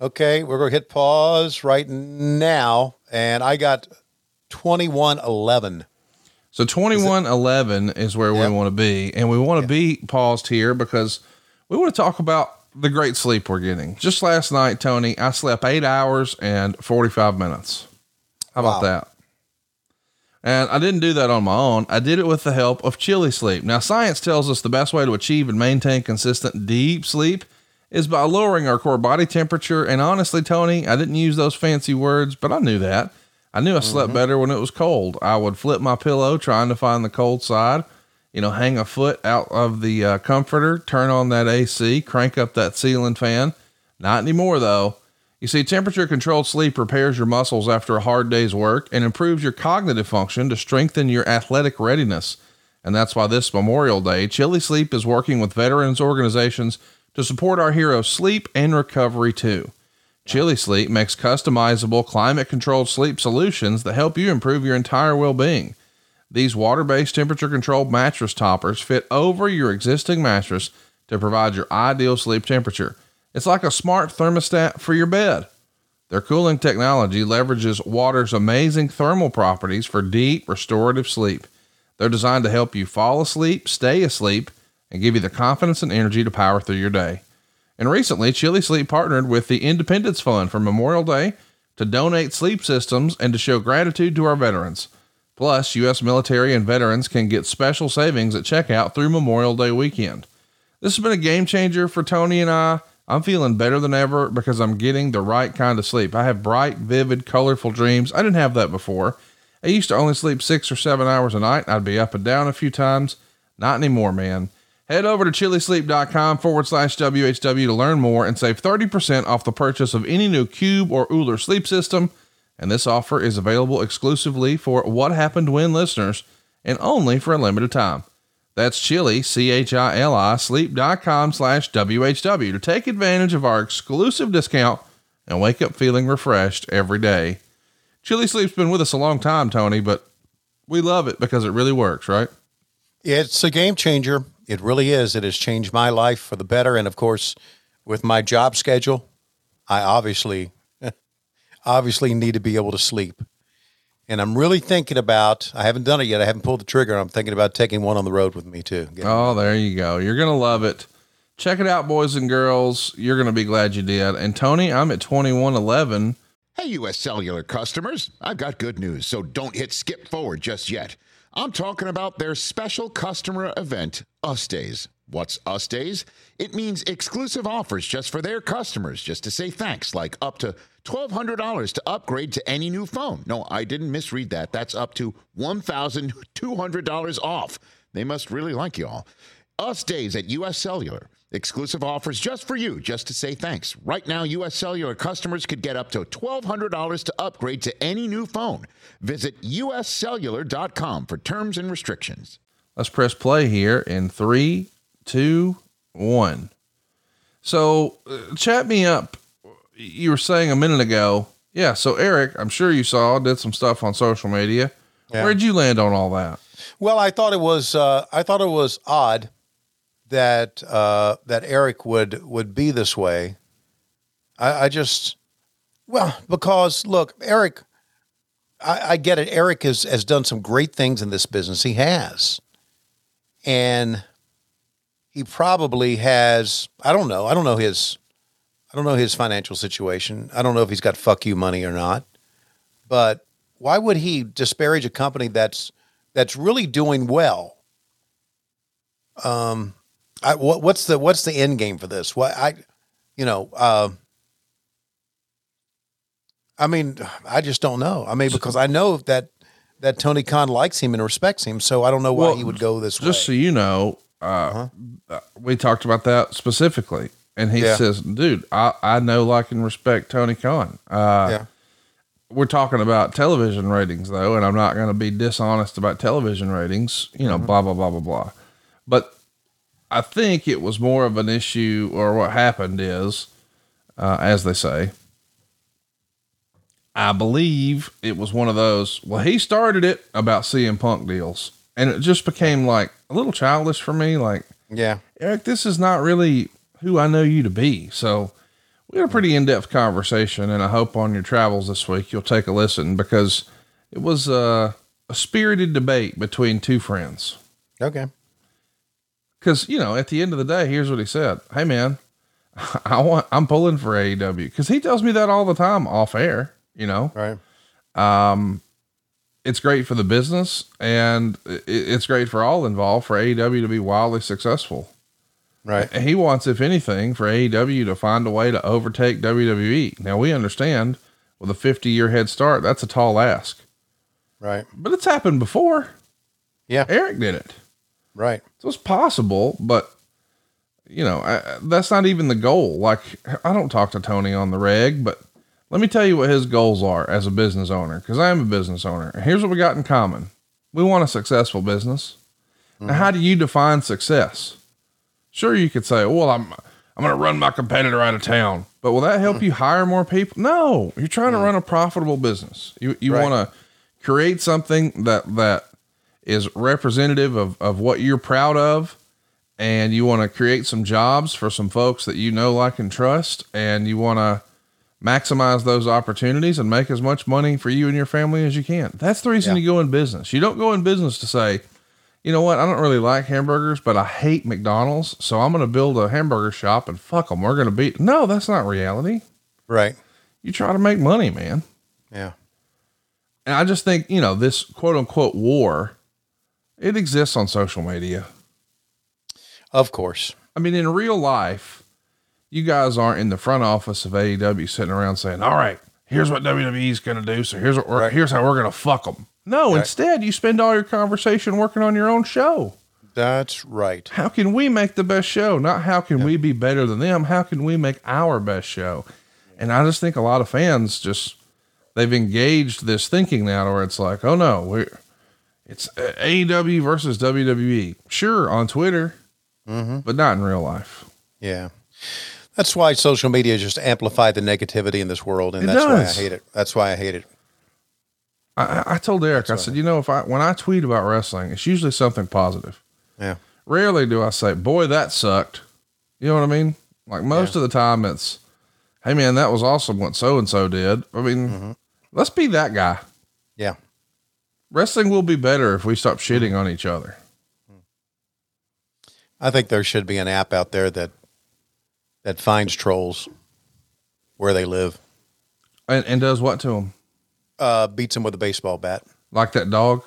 Okay, we're going to hit pause right now. And I got 2111. So 2111 is where we want to be. And we want to be paused here because we want to talk about the great sleep we're getting. Just last night, Tony, I slept eight hours and 45 minutes. How about Wow. that? And I didn't do that on my own. I did it with the help of Chili Sleep. Now, science tells us the best way to achieve and maintain consistent deep sleep is by lowering our core body temperature. And honestly, Tony, I didn't use those fancy words, but I knew that. I knew I slept better when it was cold. I would flip my pillow trying to find the cold side, you know, hang a foot out of the uh, comforter, turn on that AC, crank up that ceiling fan. Not anymore, though. You see, temperature controlled sleep repairs your muscles after a hard day's work and improves your cognitive function to strengthen your athletic readiness. And that's why this Memorial Day, Chili Sleep is working with veterans organizations to support our heroes' sleep and recovery too. Chili Sleep makes customizable climate controlled sleep solutions that help you improve your entire well being. These water based temperature controlled mattress toppers fit over your existing mattress to provide your ideal sleep temperature. It's like a smart thermostat for your bed. Their cooling technology leverages water's amazing thermal properties for deep, restorative sleep. They're designed to help you fall asleep, stay asleep, and give you the confidence and energy to power through your day. And recently, Chili Sleep partnered with the Independence Fund for Memorial Day to donate sleep systems and to show gratitude to our veterans. Plus, U.S. military and veterans can get special savings at checkout through Memorial Day weekend. This has been a game changer for Tony and I. I'm feeling better than ever because I'm getting the right kind of sleep. I have bright, vivid, colorful dreams. I didn't have that before. I used to only sleep six or seven hours a night. I'd be up and down a few times. Not anymore, man. Head over to chilisleep.com forward slash WHW to learn more and save 30% off the purchase of any new Cube or Ooler sleep system. And this offer is available exclusively for What Happened When listeners and only for a limited time. That's chili, C-H-I-L-I, sleep.com slash WHW to take advantage of our exclusive discount and wake up feeling refreshed every day. Chili Sleep's been with us a long time, Tony, but we love it because it really works, right? It's a game changer. It really is. It has changed my life for the better. And of course, with my job schedule, I obviously, obviously need to be able to sleep. And I'm really thinking about, I haven't done it yet. I haven't pulled the trigger. I'm thinking about taking one on the road with me too. Oh, there you go. You're going to love it. Check it out, boys and girls. You're going to be glad you did. And Tony, I'm at 2111. Hey, U.S. Cellular customers, I've got good news, so don't hit skip forward just yet. I'm talking about their special customer event, Us Days. What's Us Days? It means exclusive offers just for their customers, just to say thanks, like up to $1,200 to upgrade to any new phone. No, I didn't misread that. That's up to $1,200 off. They must really like you all. Us Days at U.S. Cellular. Exclusive offers just for you, just to say thanks. Right now, U.S. Cellular customers could get up to $1,200 to upgrade to any new phone. Visit uscellular.com for terms and restrictions. Let's press play here in three, two, one. So, uh, chat me up. You were saying a minute ago. Yeah. So, Eric, I'm sure you saw, did some stuff on social media. Yeah. Where'd you land on all that? Well, I thought it was, uh, I thought it was odd that, uh, that Eric would, would be this way. I, I just, well, because look, Eric, I, I get it. Eric has, has done some great things in this business. He has. And he probably has, I don't know. I don't know his, I don't know his financial situation. I don't know if he's got fuck you money or not. But why would he disparage a company that's, that's really doing well? Um, I, what, what's the, what's the end game for this? What I, you know, uh, I mean, I just don't know. I mean, because I know that that Tony Khan likes him and respects him, so I don't know why Well, he would go this Just way. so you know, uh, uh, we talked about that specifically. And he Yeah. says, dude, I, I know, like, and respect Tony Khan. Uh, Yeah. We're talking about television ratings, though, and I'm not going to be dishonest about television ratings, you know, blah, blah, blah, blah, blah. But I think it was more of an issue, or what happened is, uh, as they say, I believe it was one of those. Well, he started it about CM Punk deals, and it just became like a little childish for me. Like, yeah, Eric, this is not really who I know you to be. So we had a pretty in depth conversation, and I hope on your travels this week you'll take a listen because it was uh, a spirited debate between two friends. Okay. Because you know, at the end of the day, here's what he said: "Hey, man, I want I'm pulling for AEW because he tells me that all the time off air. You know, right? Um, it's great for the business, and it's great for all involved for AEW to be wildly successful. Right. He wants, if anything, for AEW to find a way to overtake WWE. Now we understand with a 50 year head start, that's a tall ask, Right. but it's happened before. Yeah. Eric did it. Right. So it's possible, but you know, I, that's not even the goal. Like I don't talk to Tony on the reg, but let me tell you what his goals are as a business owner. Cause I am a business owner. And here's what we got in common. We want a successful business. Now, mm-hmm. how do you define success? Sure. You could say, well, I'm, I'm going to run my competitor out of town, but will that help mm. you hire more people? No, you're trying to mm. run a profitable business. You, you Right. want to create something that, that is representative of, of what you're proud of and you want to create some jobs for some folks that you know, like, and trust, and you want to maximize those opportunities and make as much money for you and your family as you can. That's the reason Yeah. you go in business. You don't go in business to say, you know what, I don't really like hamburgers, but I hate McDonald's, so I'm going to build a hamburger shop and fuck them. We're going to beat. No, that's not reality. Right. You try to make money, man. Yeah. And I just think, you know, this quote unquote war, it exists on social media. Of course. I mean, in real life, you guys aren't in the front office of AEW sitting around saying, all right, here's what WWE's going to do. So here's what we're, here's how we're going to fuck them. No, instead you spend all your conversation working on your own show. That's right. How can we make the best show? Not how can we be better than them? How can we make our best show? And I just think a lot of fans just they've engaged this thinking now where it's like, oh no, we're it's uh, AEW versus WWE. Sure, on Twitter, Mm-hmm. but not in real life. Yeah. That's why social media just amplified the negativity in this world, and It that's why I hate it. That's why I hate it. I, I- told Eric, I said, you know, if I when I tweet about wrestling, it's usually something positive. Yeah. Rarely do I say, boy, that sucked. You know what I mean? Like most of the time, it's, hey man, that was awesome what so and so did. I mean, mm-hmm. let's be that guy. Yeah. Wrestling will be better if we stop shitting on each other. I think there should be an app out there that that finds trolls where they live, And, and does what to them? Uh, beats him with a baseball bat. Like that dog?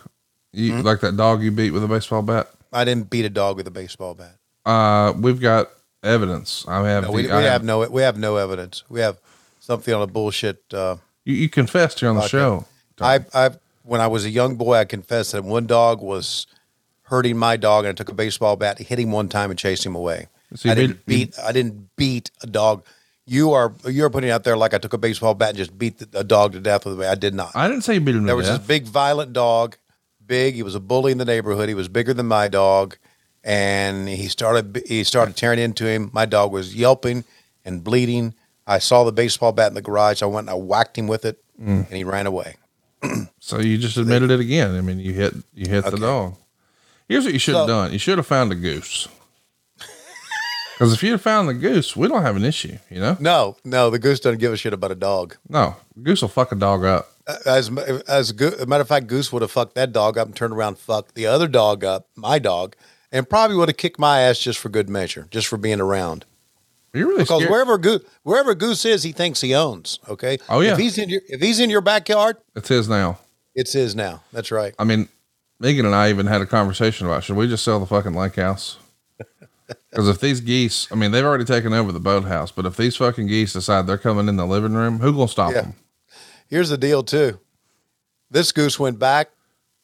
You, Mm-hmm. Like that dog you beat with a baseball bat? I didn't beat a dog with a baseball bat. Uh, we've got evidence. I have, No, we, we I have no we have no evidence. We have something on a bullshit. Uh, you, you confessed here on the show. I I when I was a young boy, I confessed that one dog was hurting my dog, and I took a baseball bat, hit him one time, and chased him away. So you I didn't beat- beat. I didn't beat a dog. You are you're putting out there like I took a baseball bat and just beat the, a dog to death with it. I did not. I didn't say you beat him There was death. this big violent dog, big. He was a bully in the neighborhood. He was bigger than my dog, and he started he started tearing into him. My dog was yelping and bleeding. I saw the baseball bat in the garage. I went and I whacked him with it, Mm. and he ran away. So you just admitted it again. I mean, you hit you hit the dog. Here's what you should have So- done. You should have found a goose. Because if you'd have found the goose, we don't have an issue. You know? No, no, the goose doesn't give a shit about a dog. No, goose will fuck a dog up. As as a matter of fact, Goose would have fucked that dog up and turned around, and fucked the other dog up, my dog, and probably would have kicked my ass just for good measure, just for being around. You really Because scared? wherever Goose, wherever Goose is, he thinks he owns. Okay. Oh, yeah. If he's in your if he's in your backyard, It's his now. it's his now. That's right. I mean, Megan and I even had a conversation about should we just sell the fucking lake house? Because if these geese, I mean, they've already taken over the boathouse, but if these fucking geese decide they're coming in the living room, who gonna stop Yeah. them? Here's the deal too. This goose went back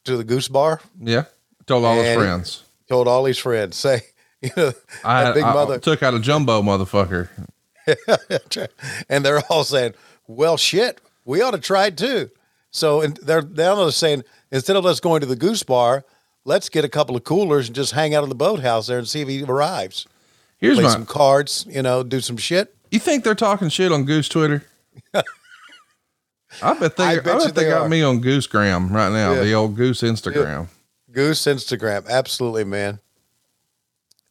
to the goose bar. Yeah, told all his friends. Told all his friends. Say, you know, I, that big I mother. took out a jumbo motherfucker. and they're all saying, "Well, shit, we ought to try it too." So and they're they're saying instead of us going to the goose bar, let's get a couple of coolers and just hang out in the boathouse there and see if he arrives. Here's Play my. some cards, you know, do some shit. You think they're talking shit on Goose Twitter? I bet they. I I bet, bet you they, they got are. me on Goosegram right now. Yeah. The old Goose Instagram. Goose Instagram, absolutely, man,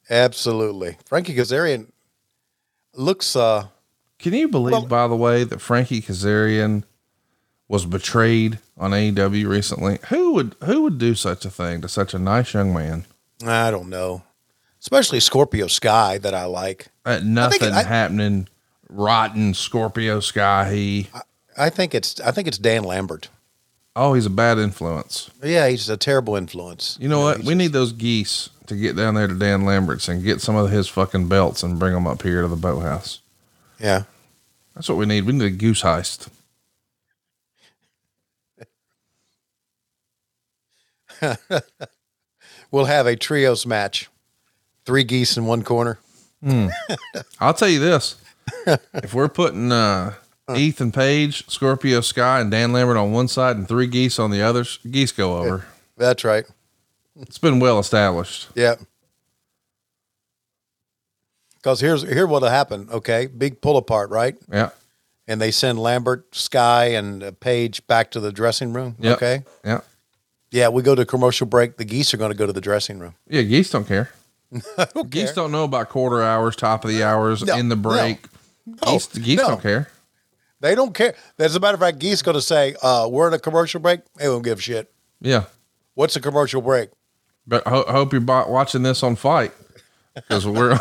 absolutely. Frankie Kazarian looks. uh Can you believe, by the way, that Frankie Kazarian was betrayed on AEW recently? Who would who would do such a thing to such a nice young man? I don't know, especially Scorpio Sky that I like. Uh, nothing I- happening. Rotten Scorpio Sky. He. I think it's I think it's Dan Lambert. Oh, he's a bad influence. Yeah, he's a terrible influence. You know what? We need those geese to get down there to Dan Lambert's and get some of his fucking belts and bring them up here to the boathouse. Yeah. That's what we need. We need a goose heist. we'll have a trios match. Three geese in one corner. Hmm. I'll tell you this: if we're putting uh, Ethan Page, Scorpio Sky, and Dan Lambert on one side and three geese on the other, geese go over. That's right. It's been well established. Yeah. Because here's here what'll happen. Okay, big pull apart, right? Yeah. And they send Lambert, Sky, and uh, Page back to the dressing room. Yep. Okay. Yeah. Yeah, we go to commercial break. The geese are going to go to the dressing room. Yeah. Geese don't care. don't geese care. don't know about quarter hours, top of the hours, No, in the break. no, geese geese no. don't care. They don't care. As a matter of fact, geese going to say, uh, "We're in a commercial break." They don't give a shit. Yeah. What's a commercial break? But ho- hope you're watching this on fight because we're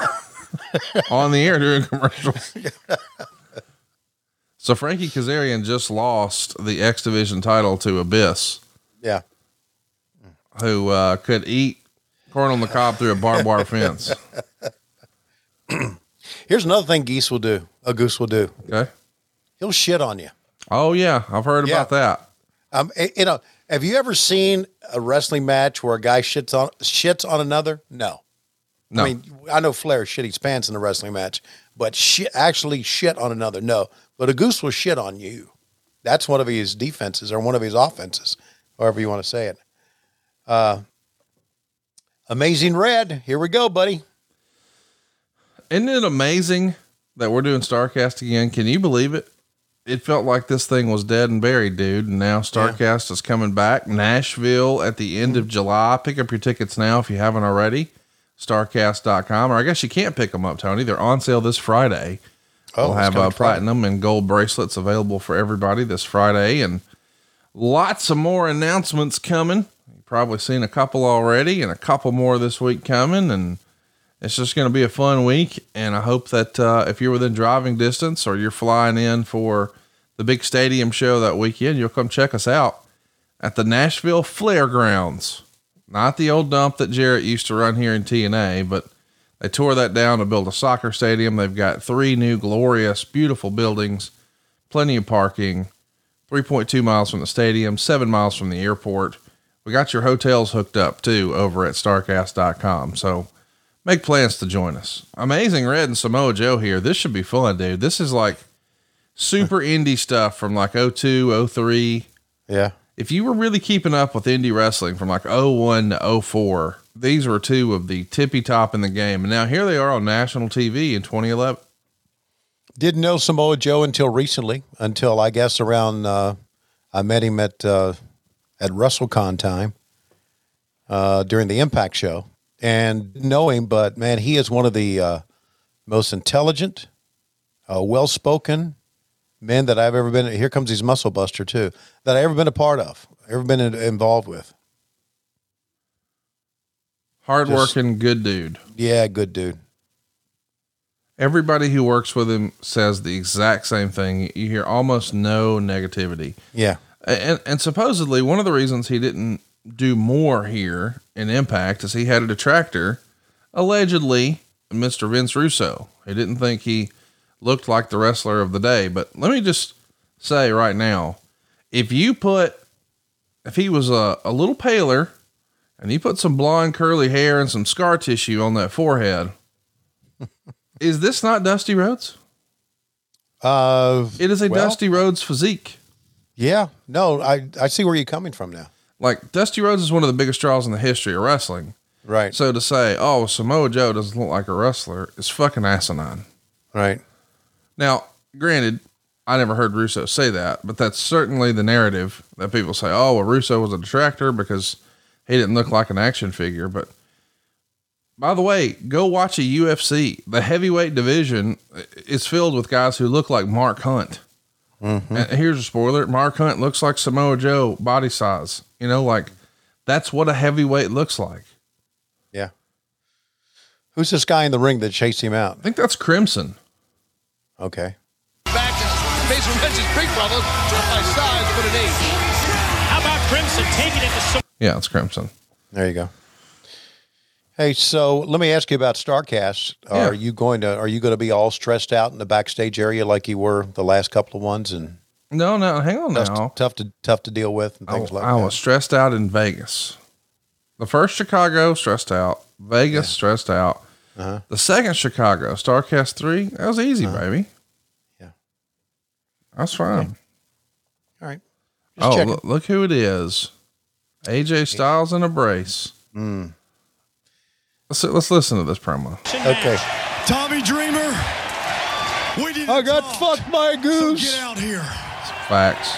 on the air doing commercials. so Frankie Kazarian just lost the X Division title to Abyss, Yeah. Who uh, could eat corn on the cob through a barbed wire fence. Here's another thing geese will do. A goose will do. Okay. He'll shit on you. Oh yeah, I've heard Yeah. about that. Um, you know, Have you ever seen a wrestling match where a guy shits on shits on another? No. No. I mean, I know Flair shit his pants in a wrestling match, but shit, actually shit on another, no. But a goose will shit on you. That's one of his defenses or one of his offenses, however you want to say it. Uh, Amazing Red, here we go, buddy. Isn't it amazing that we're doing Starcast again? Can you believe it? It felt like this thing was dead and buried, dude. And now Starcast is coming back. Nashville at the end of July. Pick up your tickets now if you haven't already. Starcast.com. Or I guess you can't pick them up, Tony. They're on sale this Friday. Oh, we'll have uh, platinum and gold bracelets available for everybody this Friday. And lots of more announcements coming. Probably seen a couple already and a couple more this week coming. And it's just going to be a fun week. And I hope that uh, if you're within driving distance or you're flying in for the big stadium show that weekend, you'll come check us out at the Nashville Flair Grounds. Not the old dump that Jarrett used to run here in TNA, but they tore that down to build a soccer stadium. They've got three new glorious, beautiful buildings, plenty of parking, 3.2 miles from the stadium, seven miles from the airport. We got your hotels hooked up too over at starcast.com. So make plans to join us. Amazing Red and Samoa Joe here. This should be fun, dude. This is like super indie stuff from like 02, 03. Yeah. If you were really keeping up with indie wrestling from like 01 to 04, these were two of the tippy top in the game. And now here they are on national TV in 2011. Didn't know Samoa Joe until recently, until I guess around uh, I met him at uh, at WrestleCon time uh, during the Impact show, and know him, but man, he is one of the uh, most intelligent, uh, well spoken men that I've ever been. Here comes his muscle buster too that I've ever been a part of, ever been in, involved with. Hardworking, good dude. Yeah, good dude. Everybody who works with him says the exact same thing. You hear almost no negativity. Yeah. And, and supposedly one of the reasons he didn't do more here in Impact is he had a detractor, allegedly, Mr. Vince Russo. He didn't think he looked like the wrestler of the day. But let me just say right now, if you put, if he was a, a little paler and you put some blonde curly hair and some scar tissue on that forehead, is this not Dusty Rhodes? Uh, It is a well, Dusty Rhodes physique. Yeah. No, I I see where you're coming from now. Like Dusty Rhodes is one of the biggest draws in the history of wrestling. Right. So to say, oh, Samoa Joe doesn't look like a wrestler is fucking asinine. Right. Now, granted, I never heard Russo say that, but that's certainly the narrative that people say, oh, well, Russo was a detractor because he didn't look like an action figure. But by the way, go watch a UFC. The heavyweight division is filled with guys who look like Mark Hunt. Mm-hmm. And here's a spoiler Mark Hunt looks like Samoa Joe body size. You know, like that's what a heavyweight looks like. Yeah. Who's this guy in the ring that chased him out? I think that's Crimson. Okay. Back to face Vince's big brother, just by size, but an eight. How about Crimson taking it to some? Yeah, it's Crimson. There you go. Hey, so let me ask you about Starcast. Yeah. Are you going to are you going to be all stressed out in the backstage area like you were the last couple of ones and No, no, hang on tough, now. tough to tough to deal with and I, things like I that? I was stressed out in Vegas. The first Chicago, stressed out. Vegas, stressed out. Uh-huh. The second Chicago, Starcast 3, that was easy, baby. Yeah. That's fine. All right. Just Oh, look, look who it is. AJ Styles in a brace. Mm. Let's, let's listen to this promo. Okay. Tommy Dreamer, we didn't I got talk, fucked by a so goose. get out here. Facts.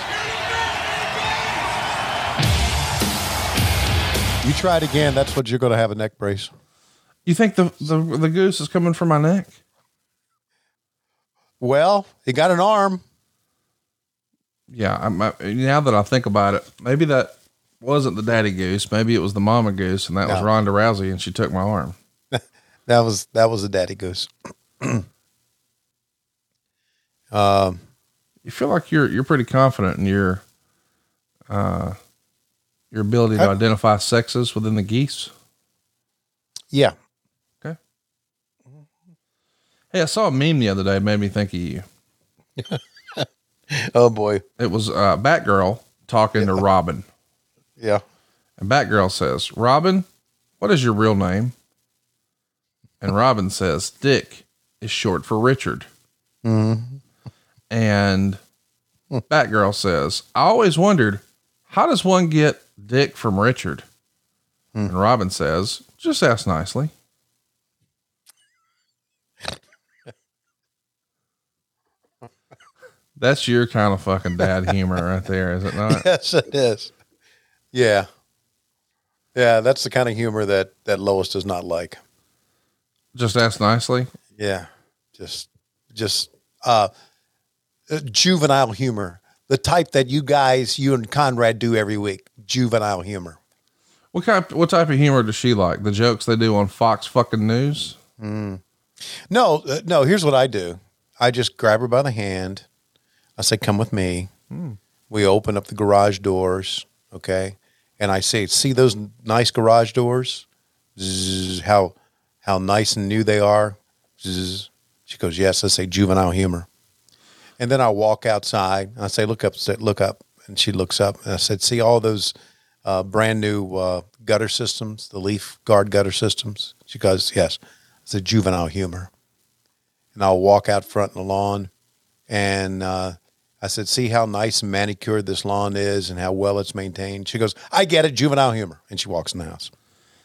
You try it again, that's what you're going to have a neck brace. You think the, the, the goose is coming from my neck? Well, he got an arm. Yeah. I'm, I, now that I think about it, maybe that wasn't the daddy goose. Maybe it was the mama goose, and that was No. Ronda Rousey, and she took my arm. That was that was a daddy goose. um, you feel like you're you're pretty confident in your uh your ability to I- identify sexes within the geese. yeah. Okay. Hey, I saw a meme the other day. It made me think of you. Oh boy. It was uh, Batgirl talking to Robin. Yeah. And Batgirl says, Robin, what is your real name? And Robin says, Dick is short for Richard. Mhm. And Batgirl says, I always wondered, how does one get Dick from Richard? And Robin says, just ask nicely. That's your kind of fucking dad humor right there, is it not? yes, it is. Yeah. Yeah, that's the kind of humor that that Lois does not like. Just ask nicely. Yeah. Just just uh, uh juvenile humor. The type that you guys, you and Conrad do every week. Juvenile humor. What kind? What type of humor does she like? The jokes they do on Fox fucking News. Mm. No, uh, no, here's what I do. I just grab her by the hand. I say, "Come with me." Hmm. We open up the garage doors, okay? And I say, "See those nice garage doors? Zzz, how how nice and new they are." Zzz. She goes, "Yes." I say, "Juvenile humor." And then I walk outside. And I say, "Look up, look up." And she looks up, and I said, "See all those uh, brand new uh, gutter systems, the leaf guard gutter systems?" She goes, "Yes." It's a juvenile humor. And I'll walk out front in the lawn, and uh, I said, "See how nice and manicured this lawn is, and how well it's maintained." She goes, "I get it, juvenile humor," and she walks in the house.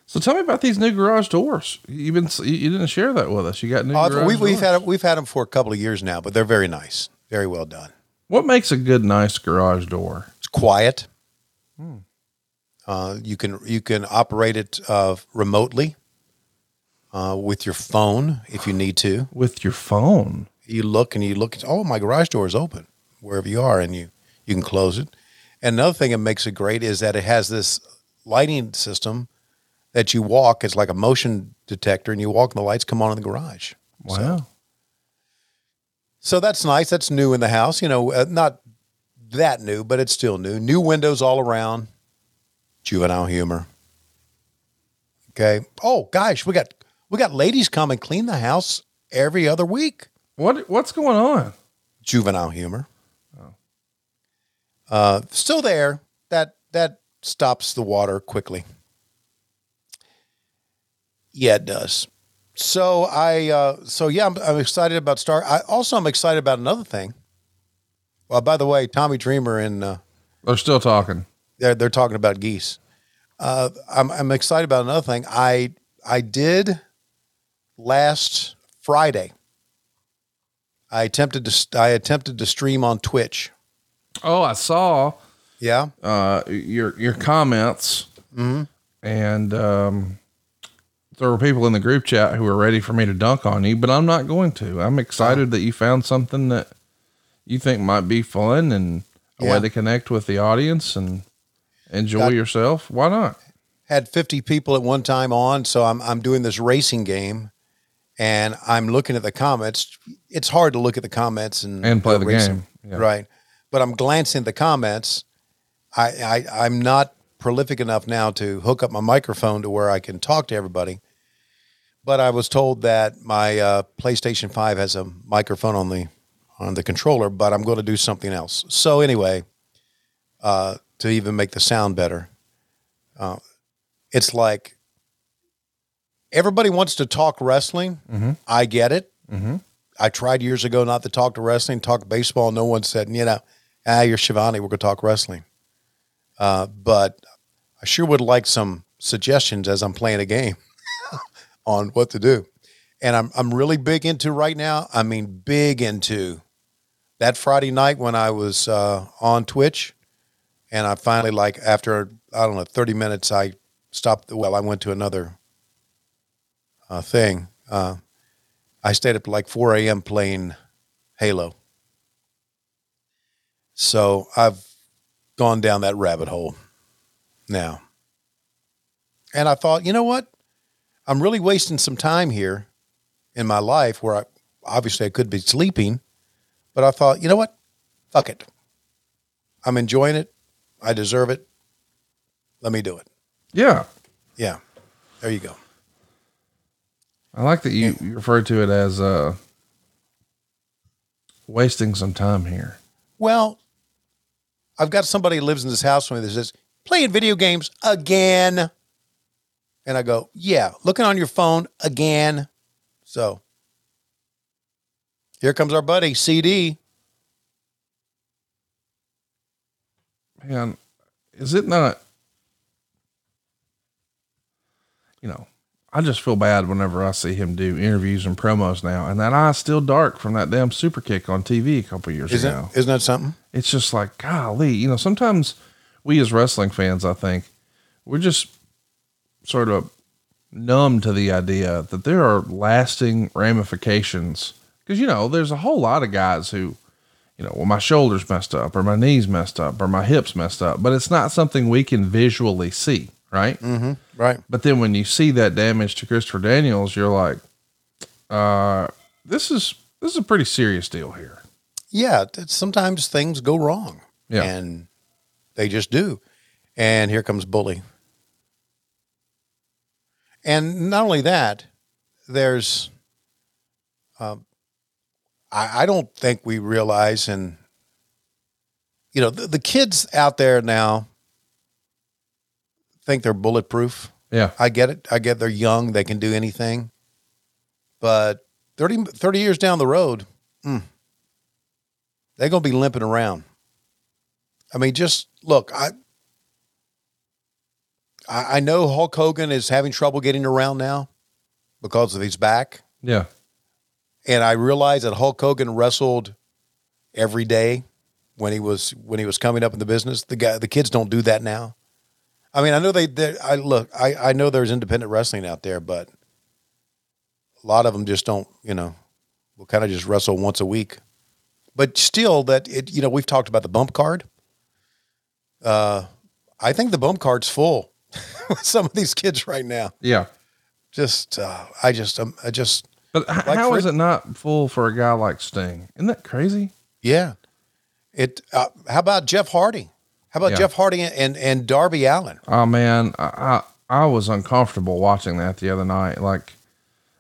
So tell me about these new garage doors. You been you didn't share that with us. You got new. Uh, garage we've, we've doors? had we've had them for a couple of years now, but they're very nice, very well done. What makes a good, nice garage door? It's quiet. Hmm. Uh, you can you can operate it uh, remotely uh, with your phone if you need to. With your phone, you look and you look. Oh, my garage door is open wherever you are, and you you can close it. And another thing that makes it great is that it has this lighting system that you walk. It's like a motion detector, and you walk, and the lights come on in the garage. Wow. So that's nice. That's new in the house. You know, uh, not that new, but it's still new. New windows all around. Juvenile humor. Okay. Oh gosh, we got we got ladies come and clean the house every other week. What what's going on? Juvenile humor. Uh, still there. That that stops the water quickly. Yeah, it does. So I uh, so yeah, I'm, I'm excited about Star. I also I'm excited about another thing. Well, by the way, Tommy Dreamer and uh, they're still talking. They're they're talking about geese. Uh, I'm I'm excited about another thing. I I did last Friday. I attempted to I attempted to stream on Twitch. Oh, I saw. Yeah. Uh, your your comments, Mhm. and um, there were people in the group chat who were ready for me to dunk on you, but I'm not going to. I'm excited that you found something that you think might be fun and a Yeah. way to connect with the audience and enjoy Got- yourself. Why not? Had 50 people at one time on, so I'm I'm doing this racing game, and I'm looking at the comments. It's hard to look at the comments and And play the racing, game. Yeah. right? But I'm glancing the comments. I, I I'm not prolific enough now to hook up my microphone to where I can talk to everybody. But I was told that my uh, PlayStation Five has a microphone on the on the controller, but I'm going to do something else. So anyway, uh, to even make the sound better, uh, it's like everybody wants to talk wrestling. Mhm. I get it. Mm-hmm. I tried years ago not to talk to wrestling, talk baseball. No one said, you know, ah, you're Schiavone. We're going to talk wrestling. Uh, but I sure would like some suggestions as I'm playing a game on what to do. And I'm I'm really big into right now. I mean, big into that Friday night when I was uh, on Twitch, and I finally like after I don't know 30 minutes I stopped. Well, I went to another uh, thing. Uh, I stayed up like 4 a.m. playing Halo. So I've gone down that rabbit hole now. And I thought, you know what? I'm really wasting some time here in my life where I obviously I could be sleeping, but I thought, you know what? Fuck it. I'm enjoying it. I deserve it. Let me do it. Yeah. Yeah. There you go. I like that you, you referred to it as uh, wasting some time here. Well, I've got somebody who lives in this house with me that says, playing video games again. And I go, yeah, looking on your phone again. So here comes our buddy CD. Man, is it not? You know, I just feel bad whenever I see him do interviews and promos now, and that eye's still dark from that damn super kick on TV a couple years Isn't, ago. isn't that something? It's just like, golly, you know, sometimes we as wrestling fans, I think, we're just sort of numb to the idea that there are lasting ramifications. Cause you know, there's a whole lot of guys who, you know, well, my shoulders messed up or my knees messed up or my hips messed up, but it's not something we can visually see. Right. Mm-hmm. Right. But then when you see that damage to Christopher Daniels, you're like, uh, this is, this is a pretty serious deal here. Yeah. Sometimes things go wrong. Yeah. And they just do. And here comes Bully. And not only that, there's, um, I, I don't think we realize, and you know, the, the kids out there now think they're bulletproof. Yeah. I get it. I get they're young, they can do anything. But 30, 30 years down the road, mm, they're going to be limping around. I mean, just look, I, I I know Hulk Hogan is having trouble getting around now because of his back. Yeah. And I realize that Hulk Hogan wrestled every day when he was when he was coming up in the business. The guy the kids don't do that now. I mean, I know they, they I look, I, I know there's independent wrestling out there, but a lot of them just don't, you know, will kind of just wrestle once a week. But still that it, you know, we've talked about the bump card. Uh I think the bump card's full with some of these kids right now. Yeah. Just uh I just um, I just But h- Like how is it- not full for a guy like Sting? Isn't that crazy? Yeah. It. Uh, how about Jeff Hardy? How about Yeah. Jeff Hardy and and Darby Allin? Oh man, I I was uncomfortable watching that the other night. Like,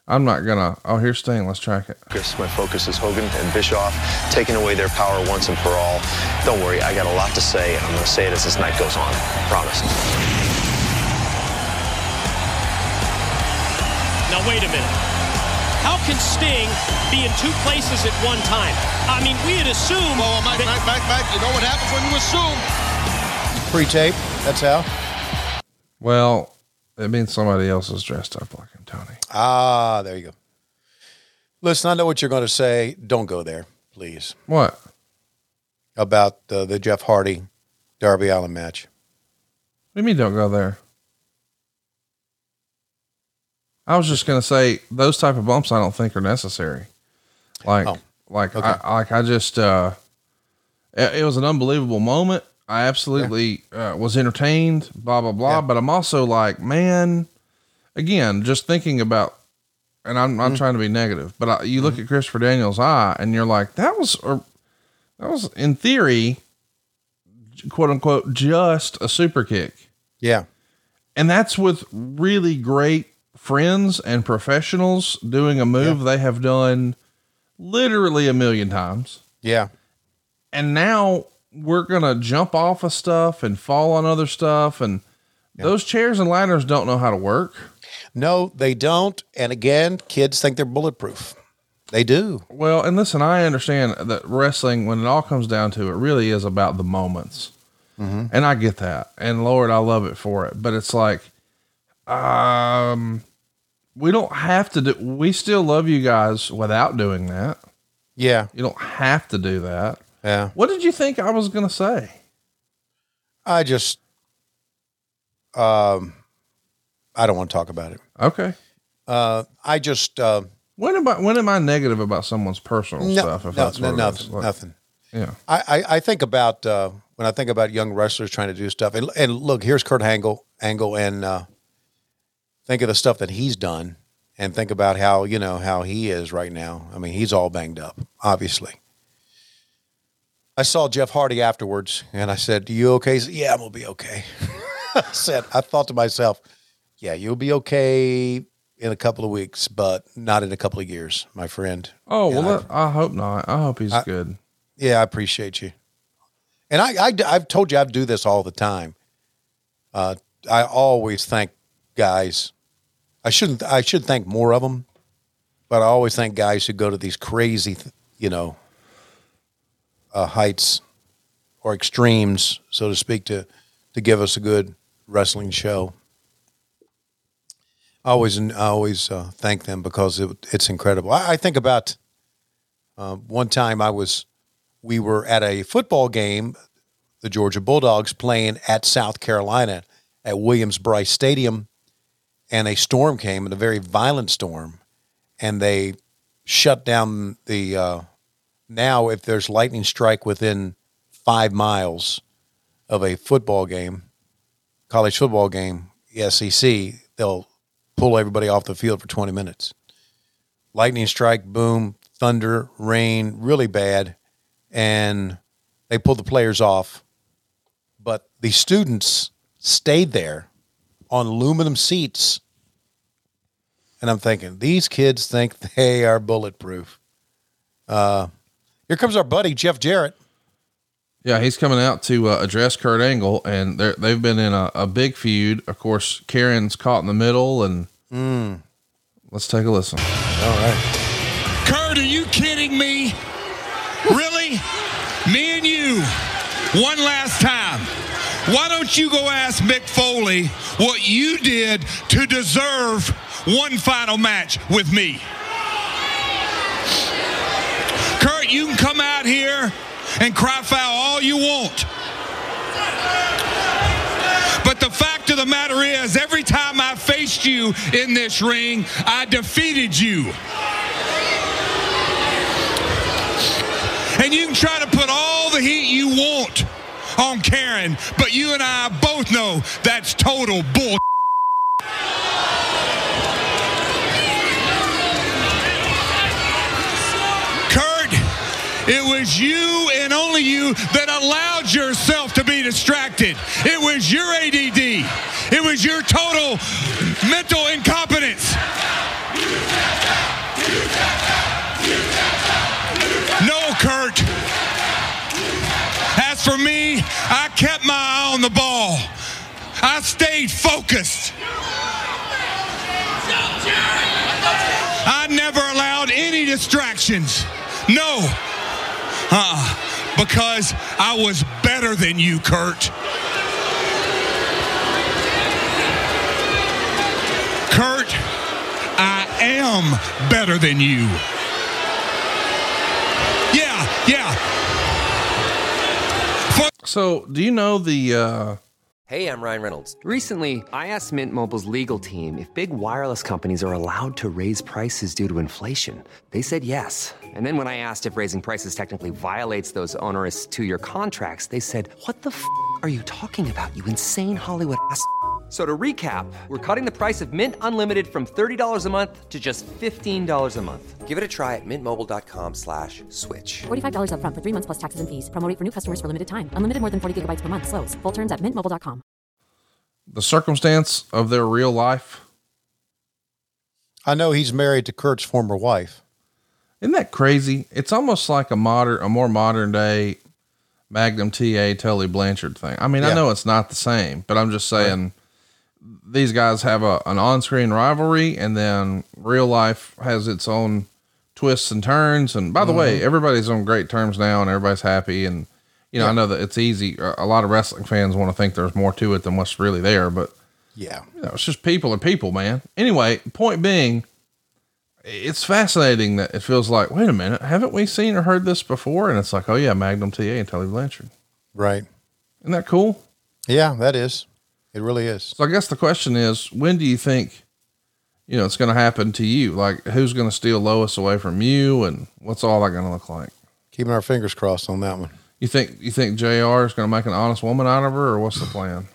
I'm not gonna. Oh, here's Sting. Let's track it. Chris, my focus is Hogan and Bischoff taking away their power once and for all. Don't worry, I got a lot to say, and I'm going to say it as this night goes on. Promise. Now, wait a minute. How can Sting be in two places at one time? I mean, we had assumed. Oh, Mike, Mike, Mike, Mike, you know what happens when you assume? Pre-tape. That's how. Well, it means somebody else is dressed up like him, Tony. Ah, there you go. Listen, I know what you're going to say. Don't go there, please. What? About uh, the Jeff Hardy Darby Allin match. What do you mean? Don't go there. I was just gonna say those type of bumps I don't think are necessary. Like, like okay. I like I just uh, it, it was an unbelievable moment. I absolutely uh, was entertained. Blah blah blah. But I'm also like, man, again, just thinking about, and I'm not trying to be negative, but I, you look at Christopher Daniels' eye, and you're like, that was or that was in theory, quote unquote, just a super kick. Yeah. And that's with really great friends and professionals doing a move they have done literally a million times. Yeah. And now we're going to jump off of stuff and fall on other stuff. And those chairs and ladders don't know how to work. No, they don't. And again, kids think they're bulletproof. They do. Well, and listen, I understand that wrestling, when it all comes down to it, really is about the moments. Mm-hmm. And I get that. And Lord, I love it for it. But it's like, um, we don't have to do, we still love you guys without doing that. Yeah. You don't have to do that. Yeah. What did you think I was going to say? I just, um, I don't want to talk about it. Okay. Uh, I just, uh, When am I, when am I negative about someone's personal no, stuff? If no, that's no, nothing? Like, nothing. Yeah. I, I, I think about uh, when I think about young wrestlers trying to do stuff, and, and look, here's Kurt Angle, Angle, and uh, think of the stuff that he's done, and think about how you know how he is right now. I mean, he's all banged up, obviously. I saw Jeff Hardy afterwards, and I said, "You okay?" Said, yeah, I'm gonna be okay. I said, I thought to myself, "Yeah, you'll be okay in a couple of weeks, but not in a couple of years, my friend." Oh, And well, I've- I hope not. I hope he's I- good. yeah, I appreciate you. And I, I, I've told you I do this all the time. Uh, I always thank guys. I shouldn't. I should thank more of them, but I always thank guys who go to these crazy, th- you know, uh, heights or extremes, so to speak, to to give us a good wrestling show. I always, I always uh, thank them because it, it's incredible. I, I think about uh, one time I was, we were at a football game, the Georgia Bulldogs playing at South Carolina at Williams-Brice Stadium, and a storm came, and a very violent storm, and they shut down the. Now, if there's lightning strike within five miles of a football game, college football game, the SEC, they'll pull everybody off the field for 20 minutes. Lightning strike, boom, thunder, rain, really bad. And they pull the players off. But the students stayed there on aluminum seats. And I'm thinking, these kids think they are bulletproof. Uh, here comes our buddy, Jeff Jarrett. Yeah, he's coming out to uh, address Kurt Angle, and they're, they've been in a, a big feud. Of course, Karen's caught in the middle, and Mm. let's take a listen. All right. Kurt, are you kidding me? Really? Me and you, one last time. Why don't you go ask Mick Foley what you did to deserve one final match with me? Kurt, you can come out here and cry foul all you want. But the fact of the matter is, every time I faced you in this ring, I defeated you. And you can try to put all the heat you want on Karen, but you and I both know that's total bull. It was you and only you that allowed yourself to be distracted. It was your ADD. It was your total mental incompetence. No, Kurt. As for me, I kept my eye on the ball. I stayed focused. I never allowed any distractions. No. Uh-uh. Because I was better than you, Kurt. Kurt, I am better than you. Yeah, yeah. So, do you know the uh, Hey, I'm Ryan Reynolds. Recently, I asked Mint Mobile's legal team if big wireless companies are allowed to raise prices due to inflation. They said yes. And then when I asked if raising prices technically violates those onerous two year contracts, they said, What the f are you talking about, you insane Hollywood ass? So to recap, we're cutting the price of Mint Unlimited from $30 a month to just $15 a month. Give it a try at mintmobile.com slash switch. $45 upfront for three months plus taxes and fees. Promo rate for new customers for limited time. Unlimited more than 40 gigabytes per month. Slows. Full terms at mintmobile.com. the circumstance of their real life? I know he's married to Kurt's former wife. Isn't that crazy? It's almost like a modern, a more modern day Magnum TA Tully Blanchard thing. I mean, I know it's not the same, but I'm just saying these guys have a, an on screen rivalry and then real life has its own twists and turns. And by the way, Mhm. everybody's on great terms now and everybody's happy. And, you know, I know that it's easy. A a lot of wrestling fans want to think there's more to it than what's really there, but Yeah. you know, it's just people are people, man. Anyway, point being, it's fascinating that it feels like, wait a minute, haven't we seen or heard this before? And it's like, oh yeah, Magnum TA and Tully Blanchard. Right. Isn't that cool? Yeah, that is. It really is. So I guess the question is, when do you think, you know, it's going to happen to you? Like, who's going to steal Lois away from you, and what's all that going to look like? Keeping our fingers crossed on that one. You think you think Jr. is going to make an honest woman out of her, or what's the plan?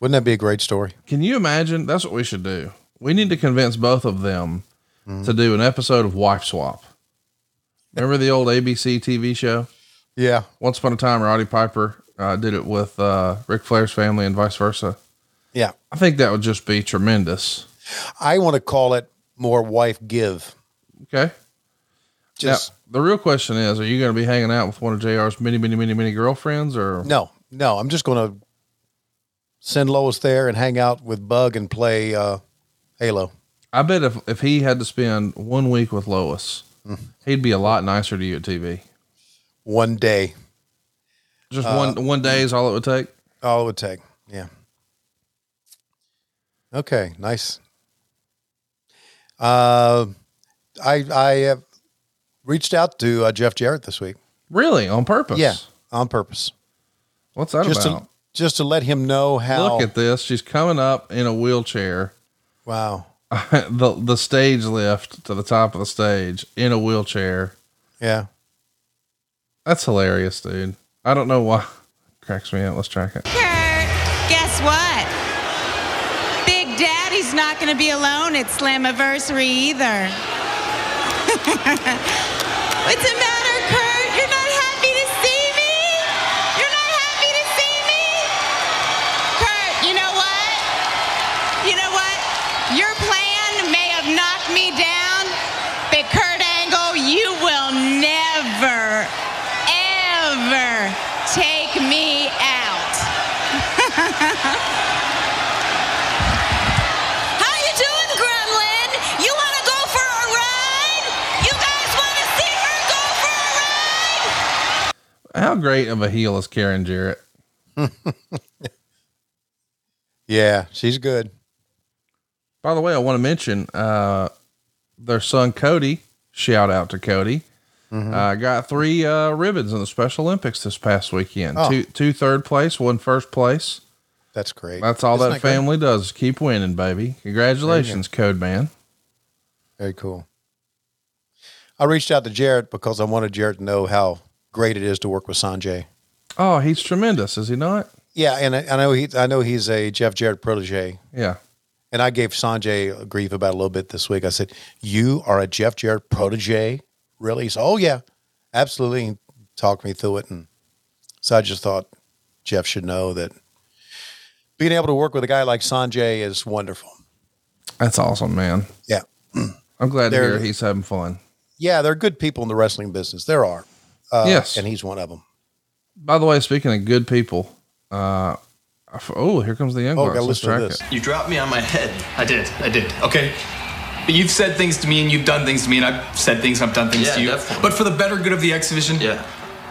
Wouldn't that be a great story? Can you imagine? That's what we should do. We need to convince both of them to do an episode of Wife Swap. Remember the old ABC TV show? Yeah. Once upon a time, Roddy Piper uh, did it with uh, Ric Flair's family and vice versa. Yeah. I think that would just be tremendous. I want to call it more wife give. Okay. Just now, the real question is: Are you going to be hanging out with one of Jr's many, many, many, many girlfriends, or no, no. I'm just going to send Lois there and hang out with Bug and play uh, Halo. I bet if, if he had to spend one week with Lois, he'd be a lot nicer to you at TV. One day. Just Uh, one one day is all it would take. All it would take. Yeah. Okay. Nice. Uh, I I have reached out to uh, Jeff Jarrett this week. Really, on purpose? Yeah, on purpose. What's that just about? to just to let him know how. Look at this. She's coming up in a wheelchair. Wow. the the stage lift to the top of the stage in a wheelchair. Yeah. That's hilarious, dude. I don't know why. Cracks me up. Let's track it. Kurt, guess what? Big Daddy's not going to be alone at Slammiversary either. What's the matter, How great of a heel is Karen Jarrett? Yeah, she's good. By the way, I want to mention uh, their son Cody. Shout out to Cody. Mm-hmm. Uh, got three uh, ribbons in the Special Olympics this past weekend. Oh. Two two third place, one first place. That's great. That's all Isn't that great? family does keep winning, baby. Congratulations, Code Man. Very cool. I reached out to Jarrett because I wanted Jarrett to know how great it is to work with Sanjay. Oh, he's tremendous, is he not? Yeah, and I, I know he I know he's a Jeff Jarrett protege. Yeah. And I gave Sanjay grief about a little bit this week. I said, "You are a Jeff Jarrett protege, really?" He said, "Oh yeah, absolutely." He talked me through it, and so I just thought Jeff should know that being able to work with a guy like Sanjay is wonderful. That's awesome, man. Yeah, I'm glad to They're- hear he's having fun. yeah, there are good people in the wrestling business. There are, uh, Yes. and he's one of them. By the way, speaking of good people, uh, oh, here comes the young Oh, bucks. Let's listen to track this. it. You dropped me on my head. I did. I did. Okay. But you've said things to me and you've done things to me and I've said things and I've done things Yeah, to you. definitely. But for the better good of the X-Division, yeah.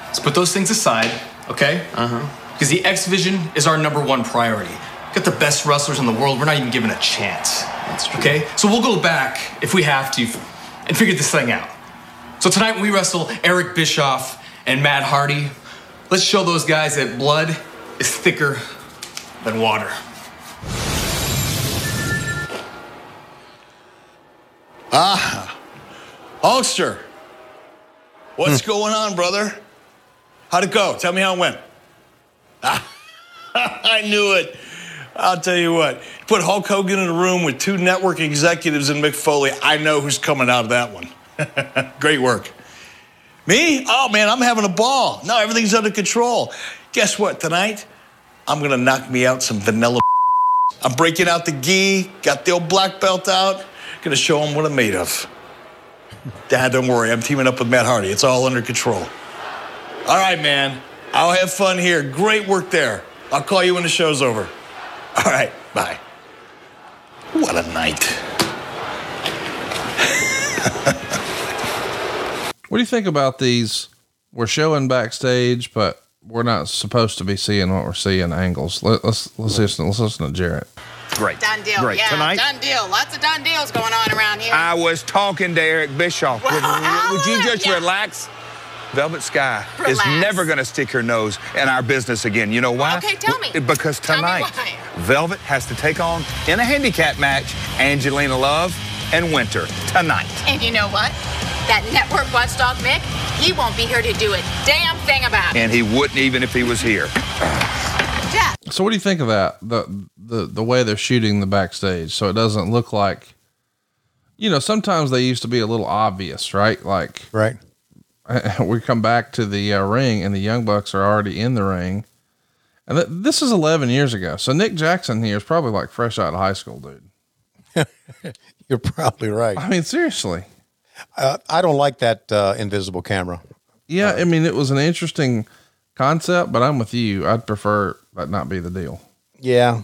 Let's put those things aside, okay? Uh huh. Because the X-Division is our number one priority. We've Got the best wrestlers in the world. We're not even given a chance. That's true. Okay? So we'll go back if we have to and figure this thing out. So tonight when we wrestle Eric Bischoff and Matt Hardy, let's show those guys that blood is thicker than water. Ah, Hulkster. What's going on, brother? How'd it go? Tell me how it went. I knew it. I'll tell you what. Put Hulk Hogan in a room with two network executives and Mick Foley. I know who's coming out of that one. Great work. Me? Oh man, I'm having a ball. No, everything's under control. Guess what? Tonight, I'm gonna knock me out some vanilla. I'm breaking out the gi, got the old black belt out, gonna show them what I'm made of. Dad, don't worry, I'm teaming up with Matt Hardy. It's all under control. All right, man. I'll have fun here. Great work there. I'll call you when the show's over. All right, bye. What a night. What do you think about these? We're showing backstage, but we're not supposed to be seeing what we're seeing angles. Let, let's let's listen. Let's listen to Jarrett. Great. Done deal. Great. Yeah, Tonight? done deal. Lots of done deals going on around here. I was talking to Eric Bischoff. Would, Well, would you just yeah. relax? Velvet Sky Relax. is never going to stick her nose in our business again. You know why? Okay, tell me. Because Tell me tonight. Velvet has to take on, in a handicap match, Angelina Love and Winter tonight. And you know what? That network watchdog Mick, he won't be here to do a damn thing about it. And he wouldn't even if he was here. Jeff, So, what do you think of that? The the the way they're shooting the backstage, so it doesn't look like. You know, sometimes they used to be a little obvious, right? Like, right. we come back to the uh, ring, and the Young Bucks are already in the ring, and th- this is 11 years ago. So Nick Jackson here is probably like fresh out of high school, dude. You're probably right. I mean, seriously. Uh, I don't like that uh, invisible camera. Yeah, I mean, it was an interesting concept, but I'm with you. I'd prefer that not be the deal. Yeah.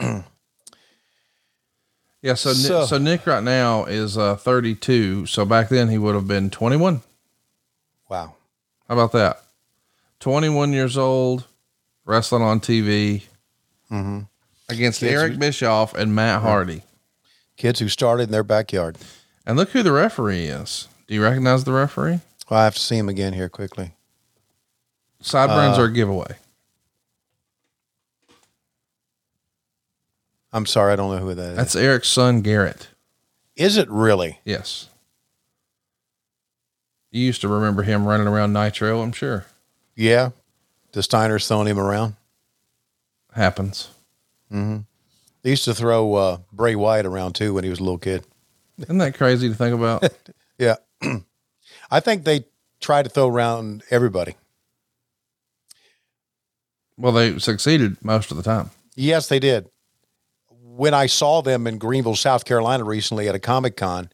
Yeah, so So- Nick, so Nick right now is uh 32. So back then he would have been 21. Wow. How about that? 21 years old, wrestling on TV Mm-hmm. against Kids Eric Bischoff and Matt Hardy. Kids who started in their backyard. And look who the referee is. Do you recognize the referee? Well, I have to see him again here quickly. Sideburns Uh, are a giveaway. I'm sorry, I don't know who that is. That's Eric's son, Garrett. Is it really? Yes. You used to remember him running around Nitro, I'm sure. Yeah. The Steiners throwing him around. Happens. Mm-hmm. They used to throw uh, Bray Wyatt around too when he was a little kid. Isn't that crazy to think about? Yeah. I think they try to throw around everybody. well, they succeeded most of the time. Yes, they did. When I saw them in Greenville, South Carolina recently at a Comic Con,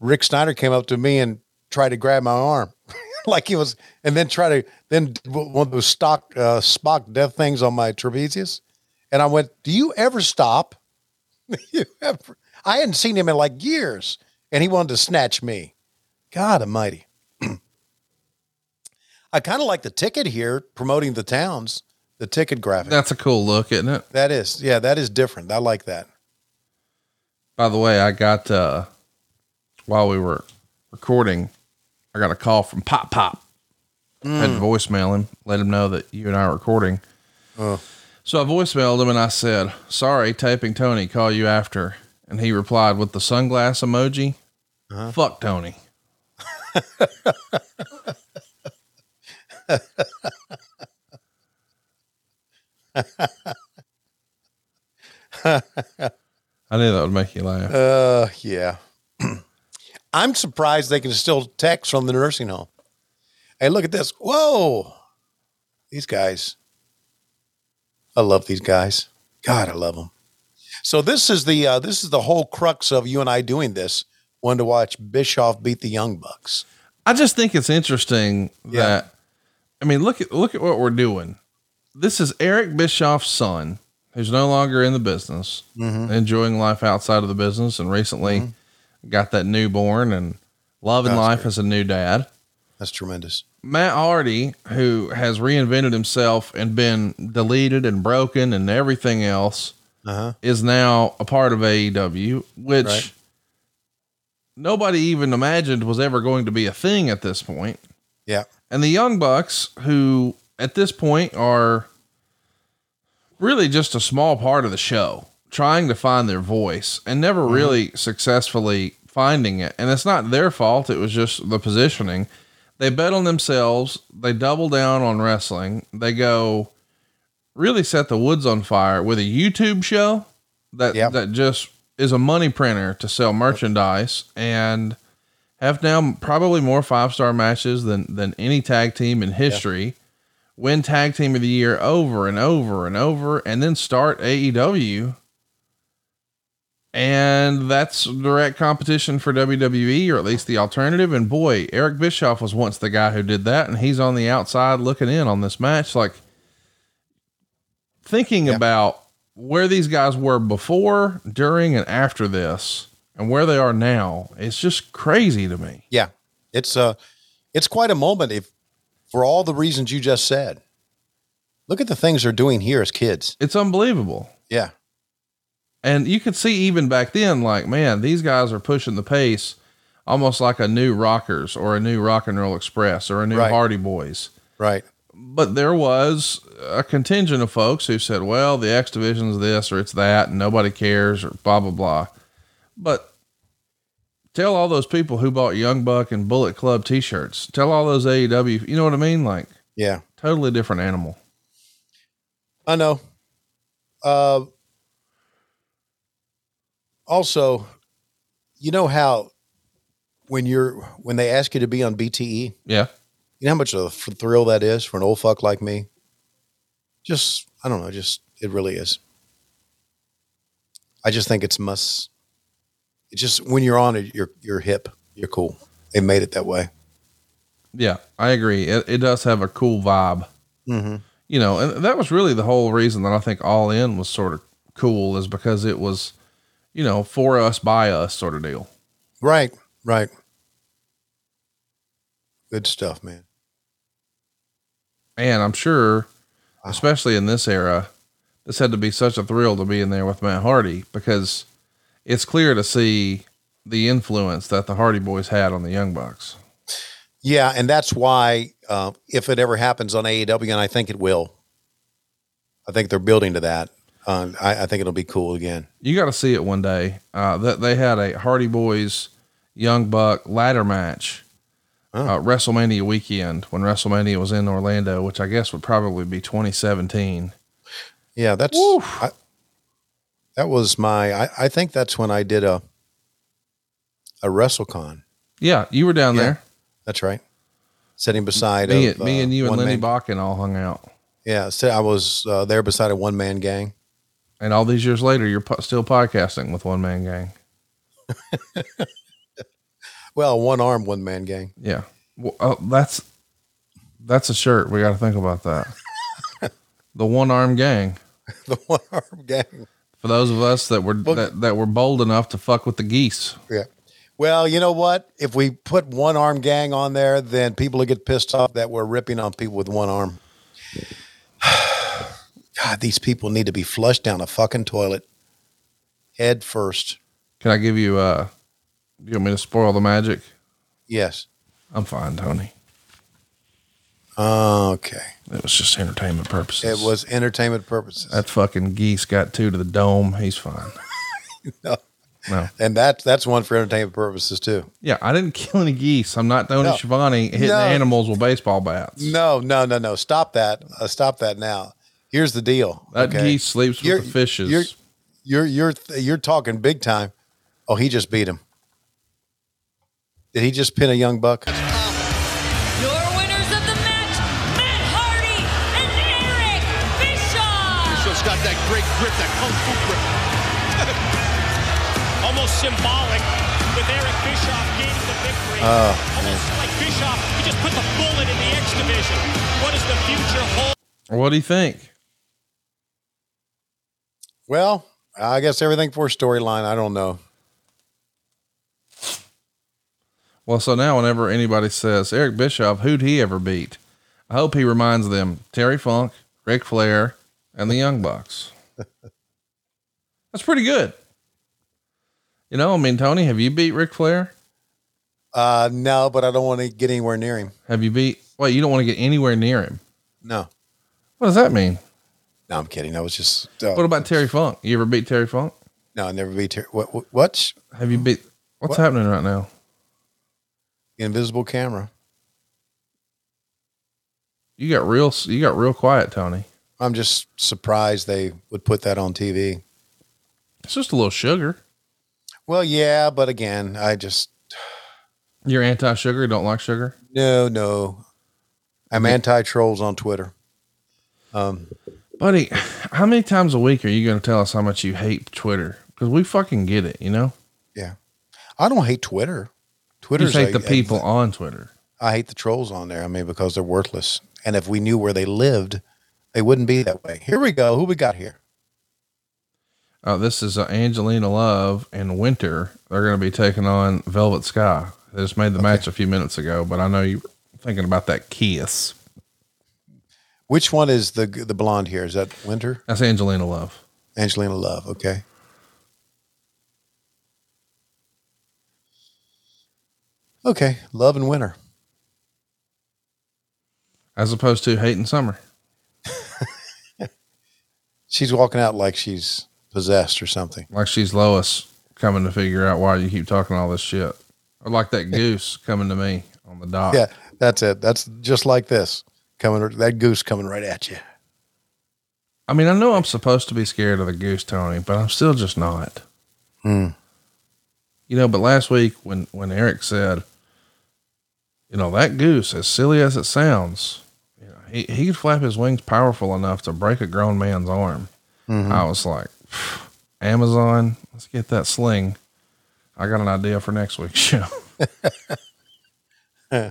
Rick Steiner came up to me and tried to grab my arm. like he was, and then try to, then one of those stock, uh, Spock death things on my trapezius. And I went, Do you ever stop? you ever? I hadn't seen him in like years. And he wanted to snatch me. God almighty. I kind of like the ticket here promoting the towns, the ticket graphic. That's a cool look, isn't it? That is, yeah, that is different. I like that. By the way, I got uh while we were recording, I got a call from Pop Pop. I had to Mm. voicemail him, let him know that you and I are recording. Oh. So I voicemailed him and I said, Sorry, taping Tony, call you after. And he replied with the sunglass emoji. Uh-huh. Fuck Tony. I knew that would make you laugh. Uh, yeah. I'm surprised they can still text from the nursing home. Hey, look at this. Whoa. These guys. I love these guys. God, I love them. So this is the uh, this is the whole crux of you and I doing this. One to watch Bischoff beat the Young Bucks. I just think it's interesting that I mean look at look at what we're doing. This is Eric Bischoff's son, who's no longer in the business, Mhm. enjoying life outside of the business, and recently got that newborn and loving That's life as a new dad. That's tremendous. Matt Hardy, who has reinvented himself and been deleted and broken and everything else, Uh-huh. is now a part of AEW, which Right. nobody even imagined was ever going to be a thing at this point. Yeah. And the Young Bucks, who at this point are really just a small part of the show, trying to find their voice and never Mm-hmm. really successfully finding it. And it's not their fault, it was just the positioning. They bet on themselves, they double down on wrestling, they go really set the woods on fire with a YouTube show that that just is a money printer to sell merchandise and have now probably more five star matches than than any tag team in history. Win tag team of the year over and over and over, and then start AEW. And that's direct competition for WWE, or at least the alternative. And boy, Eric Bischoff was once the guy who did that, and he's on the outside looking in on this match. Like thinking about where these guys were before, during, and after this, and where they are now, it's just crazy to me. Yeah. It's uh it's quite a moment if for all the reasons you just said. Look at the things they're doing here as kids. It's unbelievable. Yeah. And you could see even back then, like, man, these guys are pushing the pace almost like a new Rockers or a new Rock and Roll Express or a new Right. Hardy Boys. Right. But there was a contingent of folks who said, well, the X Division's this or it's that, and nobody cares or blah, blah, blah. But tell all those people who bought Young Buck and Bullet Club t shirts, tell all those AEW, you know what I mean? Like, Yeah. totally different animal. I know. Uh, also, you know how when you're when they ask you to be on BTE, Yeah. you know how much of a thrill that is for an old fuck like me. Just I don't know, just it really is. I just think it's must. It's just when you're on it, you're you're hip, you're cool. They made it that way. Yeah, I agree. It, it does have a cool vibe. Mm-hmm. you know, and that was really the whole reason that I think All In was sort of cool is because it was, you know, for us by us sort of deal. Right, right. Good stuff, man. And I'm sure, especially in this era, this had to be such a thrill to be in there with Matt Hardy because it's clear to see the influence that the Hardy Boys had on the Young Bucks. Yeah, and that's why uh, if it ever happens on AEW, and I think it will, I think they're building to that. Um, I, I think it'll be cool again. You got to see it one day. Uh, that they had a Hardy Boys Young Buck ladder match. Uh, WrestleMania weekend when WrestleMania was in Orlando, which I guess would probably be 2017. Yeah, that's I, that was my. I, I think that's when I did a a WrestleCon. Yeah, you were down Yeah, there. That's right. Sitting beside Me, of, me uh, and you and Lenny man- Bakken all hung out. Yeah, so I was uh, there beside a one man gang. And all these years later, you're po- still podcasting with One Man Gang. Well, one arm one man gang. Yeah. Well, oh, that's that's a shirt. We got to think about that. the one arm gang. the one arm gang. For those of us that were that, that were bold enough to fuck with the geese. Yeah. Well, you know what? If we put one arm gang on there, then people will get pissed off that we're ripping on people with one arm. God, these people need to be flushed down a fucking toilet head first. Can I give you uh do you want me to spoil the magic? Yes. I'm fine, Tony. Okay. It was just entertainment purposes. It was entertainment purposes. That fucking geese got two to the dome. He's fine. No. No. And that that's one for entertainment purposes too. Yeah, I didn't kill any geese. I'm not Tony No. Schiavone hitting No. animals with baseball bats. No, no, no, no. Stop that. Uh, stop that now. Here's the deal. That geese sleeps with the fishes. You're you're you're you're talking big time. Oh, he just beat him. Did he just pin a young buck? Your winners of the match, Matt Hardy and Eric Bischoff. Bischoff's got that great grip, that kung fu grip. Almost symbolic with Eric Bischoff gaining the victory. Oh, Almost like Bischoff, he just put the bullet in the X division. What does the future hold? What do you think? Well, I guess everything for storyline. I don't know. Well, so now whenever anybody says Eric Bischoff, who'd he ever beat? I hope he reminds them Terry Funk, Ric Flair, and the Young Bucks. That's pretty good. You know, I mean, Tony, have you beat Ric Flair? Uh, no, but I don't want to get anywhere near him. Have you beat? Wait, you don't want to get anywhere near him. No, What does that mean? No, I'm kidding. I was just. Uh, What about Terry Funk? You ever beat Terry Funk? No, I never beat. Terry. what? What? what? Have you beat? What's What? happening right now? Invisible camera. You got real. You got real quiet, Tony. I'm just surprised they would put that on TV. It's just a little sugar. Well, yeah, but again, I just You're anti-sugar. Don't like sugar. no, no. I'm anti trolls on Twitter. Um, Buddy, how many times a week are you going to tell us how much you hate Twitter? Because we fucking get it, you know? yeah, I don't hate Twitter. Just hate a- the people on Twitter. I hate the trolls on there. I mean, because they're worthless. And if we knew where they lived, they wouldn't be that way. Here we go. Who we got here? Uh, this is uh, Angelina Love and Winter. They're going to be taking on Velvet Sky. They just made the match a few minutes ago, but I know you were thinking about that kiss. Which one is the the blonde here? Is that Winter? That's Angelina Love. Angelina Love. Okay. Okay. Love and Winter. As opposed to Hate and Summer. She's walking out like she's possessed or something. Like she's Lois coming to figure out why you keep talking all this shit. Or like that goose coming to me on the dock. Yeah, that's it. That's just like this coming. That goose coming right at you. I mean, I know I'm supposed to be scared of the goose, Tony, but I'm still just not. Hmm. You know, but last week when when Eric said, you know, that goose, as silly as it sounds, you know, he he could flap his wings powerful enough to break a grown man's arm. Mhm. I was like, Amazon, let's get that sling. I got an idea for next week's show.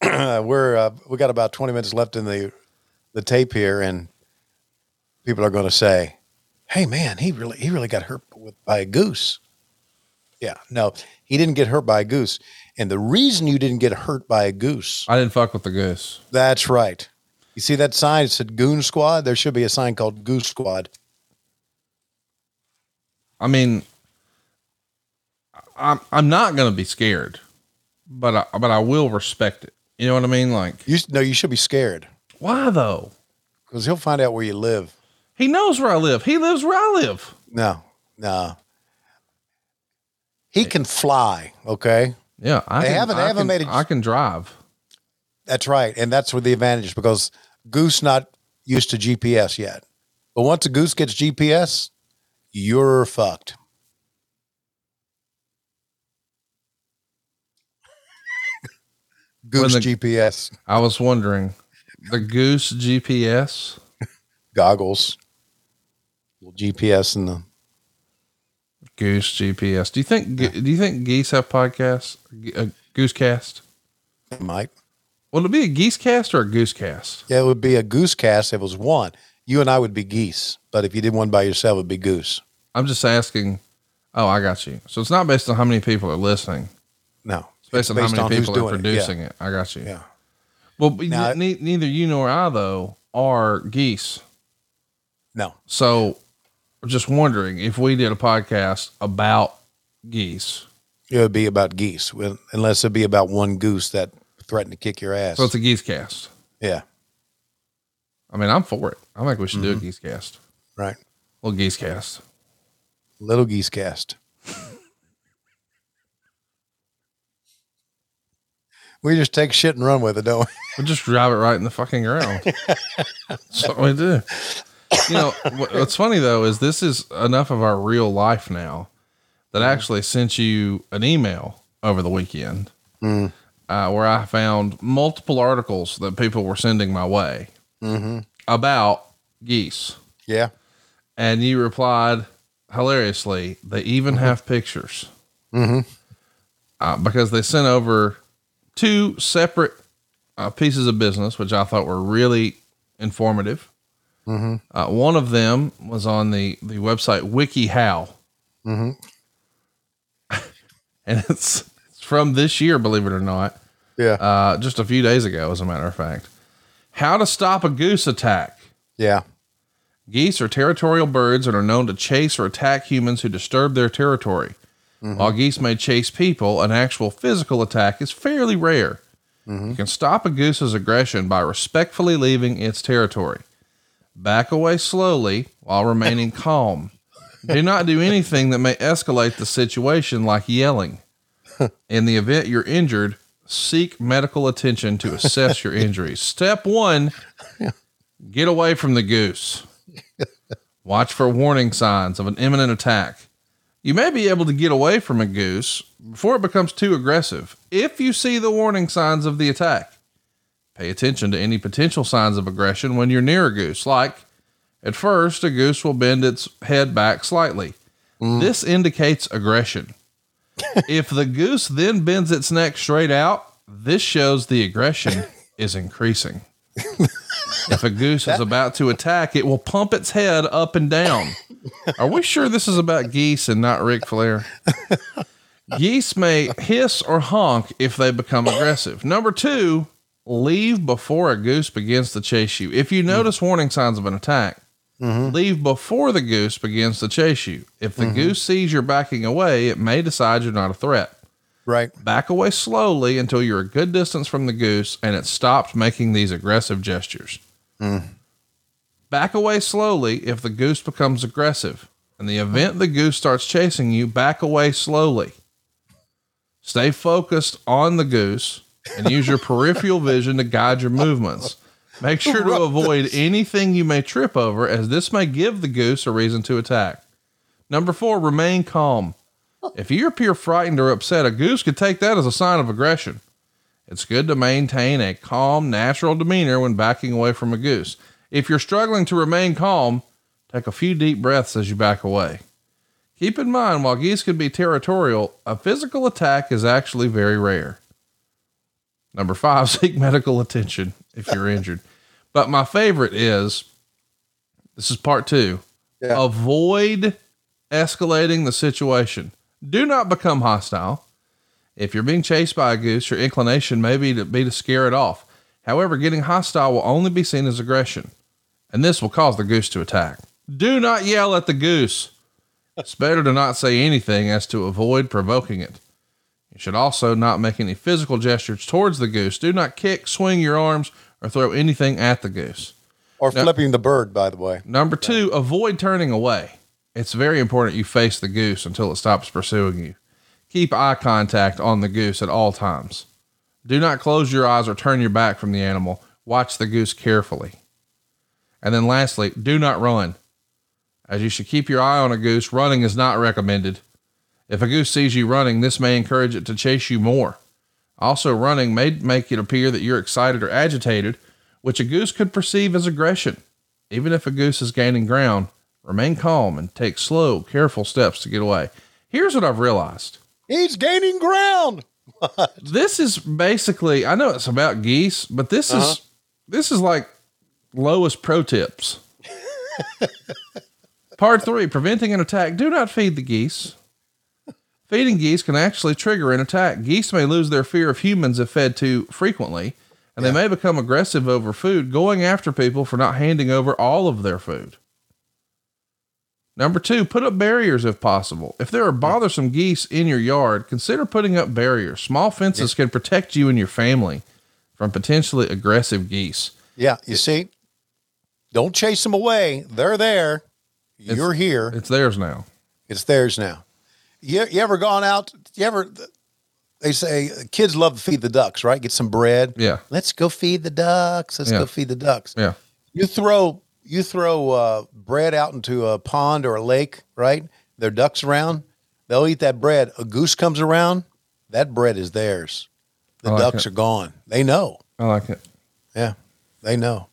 We're uh, we got about twenty minutes left in the the tape here, and people are going to say, "Hey, man, he really he really got hurt with, by a goose." Yeah, no, he didn't get hurt by a goose, and the reason you didn't get hurt by a goose, I didn't fuck with the goose. that's right. You see that sign? It said Goon Squad. There should be a sign called Goose Squad. I mean, I'm I'm not gonna be scared, but I, but I will respect it. You know what I mean? Like, You no, you should be scared why though? because he'll find out where you live. He knows where I live. He lives where I live. No, no. He can fly. Okay. Yeah, I They can, haven't- they I haven't can- made it- I can drive. That's right. And that's where the advantage is because Goose not used to GPS yet. But once a goose gets GPS, you're fucked. Goose the- GPS I was wondering, the goose GPS. goggles, little GPS in the Goose GPS. Do you think do you think geese have podcasts? A goose cast? might. Will it be a geese cast or a goose cast? Yeah, it would be a goose cast if it was one. You and I would be geese, but if you did one by yourself, it'd be goose. I'm just asking. Oh, I got you. So it's not based on how many people are listening. No, It's based, on how many who's people are doing it. producing Yeah. it. I got you. Yeah. Well, but Now- ne- neither you nor I though are geese. No. So, just wondering if we did a podcast about geese. It would be about geese, unless it'd be about one goose that threatened to kick your ass. So it's a geese cast. yeah, I mean, I'm for it. I think we should do a Mhm. geese cast. right. Little geese cast. Little geese cast. We just take shit and run with it, don't we? We just drive it right in the fucking ground. That's what we do. You know, what's funny though is this is enough of our real life now that I actually sent you an email over the weekend Mm. uh, where I found multiple articles that people were sending my way Mm-hmm. about geese. Yeah. And you replied hilariously, they even have pictures Mm-hmm. uh, because they sent over two separate uh, pieces of business, which I thought were really informative. Mm-hmm. Uh, one of them was on the, the website WikiHow, Mm-hmm. and it's, it's from this year, believe it or not. Yeah. Uh, just a few days ago, as a matter of fact. How to stop a goose attack. Yeah. Geese are territorial birds and are known to chase or attack humans who disturb their territory. Mm-hmm. While geese may chase people, an actual physical attack is fairly rare. Mm-hmm. You can stop a goose's aggression by respectfully leaving its territory. Back away slowly while remaining calm. Do not do anything that may escalate the situation, like yelling. In the event you're injured, seek medical attention to assess your injuries. Step one get away from the goose. Watch for warning signs of an imminent attack. You may be able to get away from a goose before it becomes too aggressive if you see the warning signs of the attack. Pay attention to any potential signs of aggression when you're near a goose, like at first, a goose will bend its head back slightly. Mm. This indicates aggression. if the goose then bends its neck straight out, this shows the aggression is increasing. if a goose is about to attack, it will pump its head up and down. Are we sure this is about geese and not Ric Flair? Geese may hiss or honk if they become aggressive. Number two, leave before a goose begins to chase you. If you mm-hmm. notice warning signs of an attack, mm-hmm. leave before the goose begins to chase you. If the mm-hmm. goose sees you're backing away, it may decide you're not a threat. Right. Back away slowly until you're a good distance from the goose and it stopped making these aggressive gestures. Mm. Back away slowly if the goose becomes aggressive. In the event the goose starts chasing you, back away slowly. Stay focused on the goose and use your peripheral vision to guide your movements. Make sure to avoid anything you may trip over, as this may give the goose a reason to attack. Number four, remain calm. If you appear frightened or upset, a goose could take that as a sign of aggression. It's good to maintain a calm, natural demeanor when backing away from a goose. If you're struggling to remain calm, take a few deep breaths as you back away. Keep in mind, while geese can be territorial, a physical attack is actually very rare. Number five, seek medical attention if you're injured. But my favorite is this is part two. Avoid escalating the situation. Do not become hostile. If you're being chased by a goose, your inclination may be to be to scare it off. However, getting hostile will only be seen as aggression, and this will cause the goose to attack. Do not yell at the goose. It's better to not say anything as to avoid provoking it. You should also not make any physical gestures towards the goose. Do not kick, swing your arms, or throw anything at the goose. Or Now- flipping the bird, by the way. Number two, avoid turning away. It's very important you face the goose until it stops pursuing you. Keep eye contact on the goose at all times. Do not close your eyes or turn your back from the animal. Watch the goose carefully. And then lastly, do not run. As you should keep your eye on a goose, running is not recommended. If a goose sees you running, this may encourage it to chase you more. Also, running may make it appear that you're excited or agitated, which a goose could perceive as aggression. Even if a goose is gaining ground, remain calm and take slow, careful steps to get away. Here's what I've realized. He's gaining ground. What? This is basically, I know it's about geese, but this Uh-huh. is, this is like lowest pro tips. Part three, preventing an attack. Do not feed the geese. Feeding geese can actually trigger an attack. Geese may lose their fear of humans if fed too frequently, and they may become aggressive over food, going after people for not handing over all of their food. Number two, put up barriers if possible. If there are bothersome geese in your yard, consider putting up barriers. Small fences can protect you and your family from potentially aggressive geese. Yeah, you see, don't chase them away. They're there. You're here. It's theirs now. It's theirs now. You, you ever gone out? You ever? They say kids love to feed the ducks, right? Get some bread. Yeah. Let's go feed the ducks. Let's Yeah. go feed the ducks. Yeah. You throw you throw uh, bread out into a pond or a lake, right? There are ducks around. They'll eat that bread. A goose comes around. That bread is theirs. The like ducks it. are gone. They know. I like it. Yeah, they know.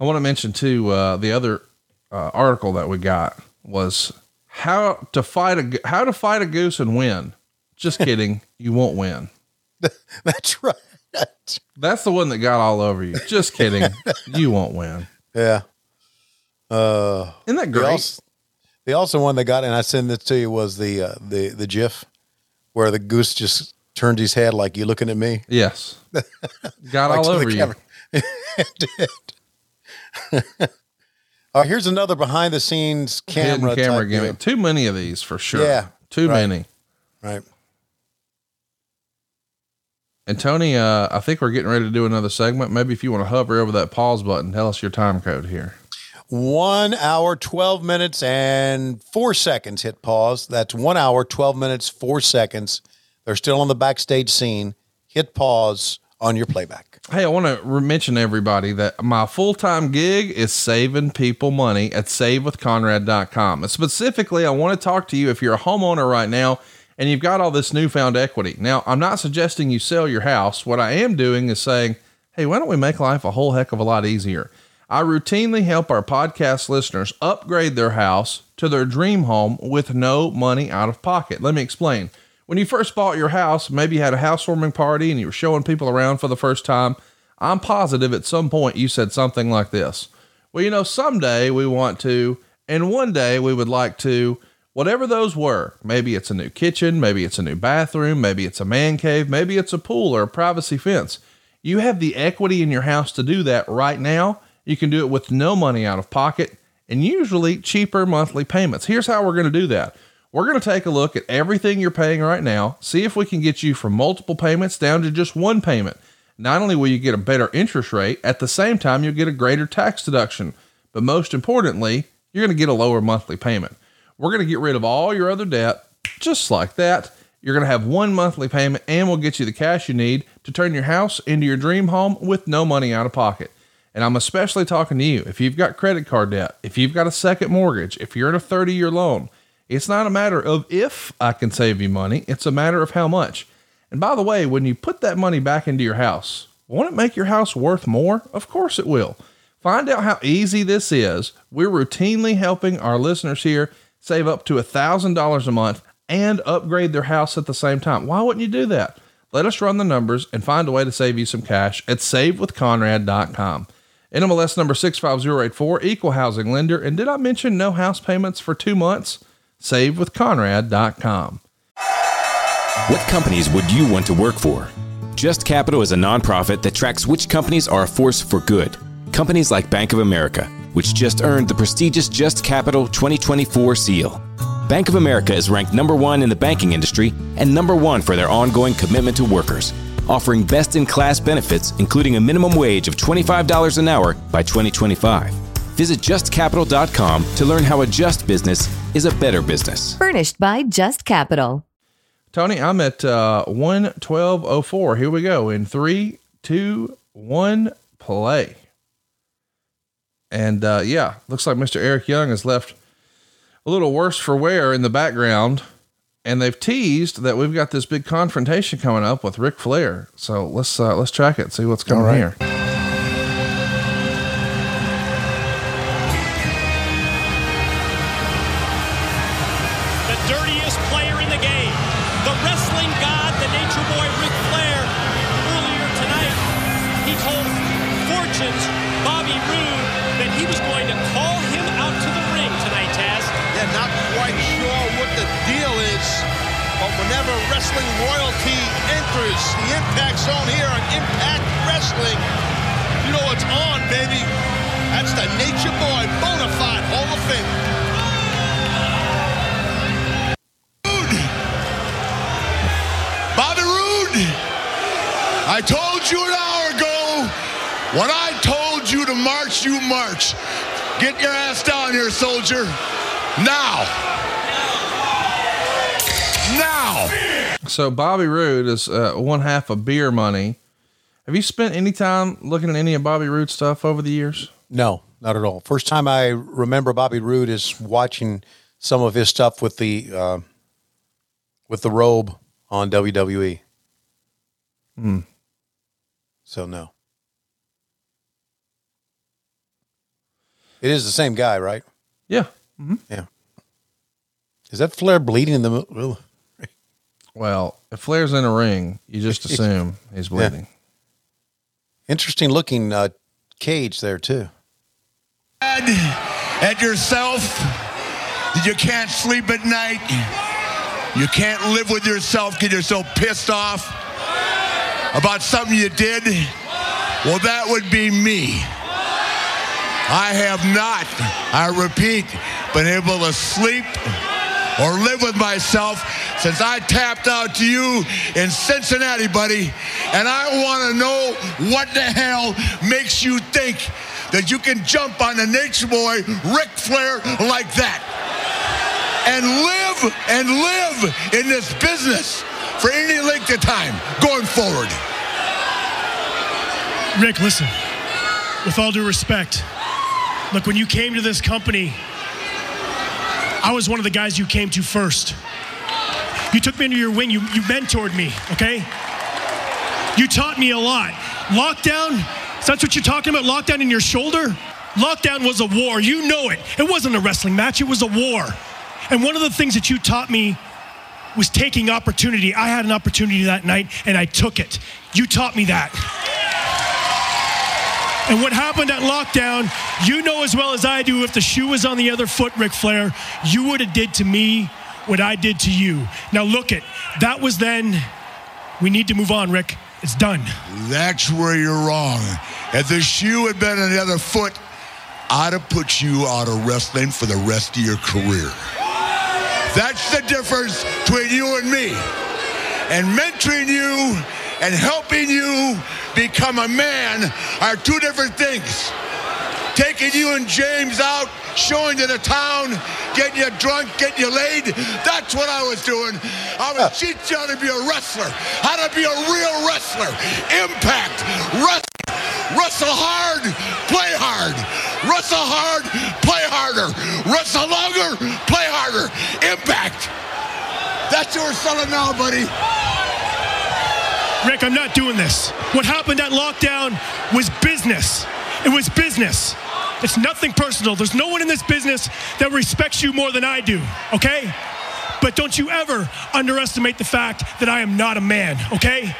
I want to mention too, uh, the other uh, article that we got was how to fight a, how to fight a goose and win. Just kidding. you won't win. That's right. That's the one that got all over you. Just kidding. you won't win. Yeah. Uh, Isn't that The great? also, the also one that got, and I sent this to you was the uh, the the GIF where the goose just turned his head like you looking at me. Yes. Got Like all over you. camera. It did. Right, here's another behind the scenes Hidden camera. camera type gimmick. Too many of these for sure. Yeah, Too right. many. Right. And Tony, uh, I think we're getting ready to do another segment. Maybe if you want to hover over that pause button, tell us your time code here. One hour, 12 minutes, and four seconds. Hit pause. That's one hour, 12 minutes, four seconds. They're still on the backstage scene. Hit pause on your playback. Hey, I want to mention everybody that my full time gig is saving people money at savewithconrad.com. And specifically, I want to talk to you if you're a homeowner right now and you've got all this newfound equity. Now, I'm not suggesting you sell your house. What I am doing is saying, hey, why don't we make life a whole heck of a lot easier? I routinely help our podcast listeners upgrade their house to their dream home with no money out of pocket. Let me explain. When you first bought your house, maybe you had a housewarming party and you were showing people around for the first time. I'm positive at some point you said something like this. Well, you know, someday we want to, and one day we would like to, whatever those were. Maybe it's a new kitchen, maybe it's a new bathroom, maybe it's a man cave, maybe it's a pool or a privacy fence. You have the equity in your house to do that right now. You can do it with no money out of pocket and usually cheaper monthly payments. Here's how we're going to do that. We're going to take a look at everything you're paying right now, see if we can get you from multiple payments down to just one payment. Not only will you get a better interest rate, at the same time, you'll get a greater tax deduction. But most importantly, you're going to get a lower monthly payment. We're going to get rid of all your other debt just like that. You're going to have one monthly payment and we'll get you the cash you need to turn your house into your dream home with no money out of pocket. And I'm especially talking to you if you've got credit card debt, if you've got a second mortgage, if you're in a 30 year loan. It's not a matter of if I can save you money, it's a matter of how much. And by the way, when you put that money back into your house, won't it make your house worth more? Of course it will. Find out how easy this is. We're routinely helping our listeners here save up to $1,000 a month and upgrade their house at the same time. Why wouldn't you do that? Let us run the numbers and find a way to save you some cash at savewithconrad.com. NMLS number 65084, equal housing lender. And did I mention no house payments for two months? Savewithconrad.com. What companies would you want to work for? Just Capital is a nonprofit that tracks which companies are a force for good. Companies like Bank of America, which just earned the prestigious Just Capital 2024 seal. Bank of America is ranked number one in the banking industry and number one for their ongoing commitment to workers, offering best in class benefits, including a minimum wage of $25 an hour by 2025. Visit justcapital.com to learn how a just business is a better business. Furnished by Just Capital. Tony, I'm at uh, 112.04. Here we go. In three, two, one, play. And uh, yeah, looks like Mr. Eric Young has left a little worse for wear in the background. And they've teased that we've got this big confrontation coming up with Ric Flair. So let's uh, let's track it, see what's coming All right. here. I told you an hour ago, when I told you to march, you march. Get your ass down here, soldier. Now. Now. So Bobby Roode is uh, one half of beer money. Have you spent any time looking at any of Bobby Roode stuff over the years? No, not at all. First time I remember Bobby Roode is watching some of his stuff with the uh, with the robe on WWE. Hmm. So no. It is the same guy, right? Yeah. Mhm. Yeah. Is that Flair bleeding in the middle? Well, if Flair's in a ring, you just assume he's bleeding. Interesting looking uh, cage there too. Mad at yourself you can't sleep at night. You can't live with yourself because you're so pissed off about something you did. Well, that would be me. I have not, I repeat, been able to sleep or live with myself since I tapped out to you in Cincinnati, buddy. And I want to know what the hell makes you think that you can jump on the nature boy Ric Flair like that and live and live in this business for any length of time going forward. Ric, listen, with all due respect, look, when you came to this company, I was one of the guys you came to first. You took me under your wing, you, you mentored me, okay? You taught me a lot. Lockdown, is that what you're talking about? Lockdown in your shoulder? Lockdown was a war. You know it. It wasn't a wrestling match, it was a war. And one of the things that you taught me was taking opportunity. I had an opportunity that night and I took it. You taught me that. And what happened at lockdown, you know as well as I do, if the shoe was on the other foot, Ric Flair, you would have did to me what I did to you. Now look it, that was then. We need to move on, Ric. It's done. That's where you're wrong. If the shoe had been on the other foot, I'd have put you out of wrestling for the rest of your career. That's the difference between you and me. And mentoring you and helping you become a man are two different things. Taking you and James out, showing you the town, getting you drunk, getting you laid. That's what I was doing. I was uh. teaching you how to be a wrestler, how to be a real wrestler. Impact, wrestling, wrestle hard, play hard. Wrestle hard, play harder. Wrestle longer, play harder. Impact. That's your selling now, buddy. Ric, I'm not doing this. What happened at lockdown was business. It was business. It's nothing personal. There's no one in this business that respects you more than I do, okay? But don't you ever underestimate the fact that I am not a man, okay?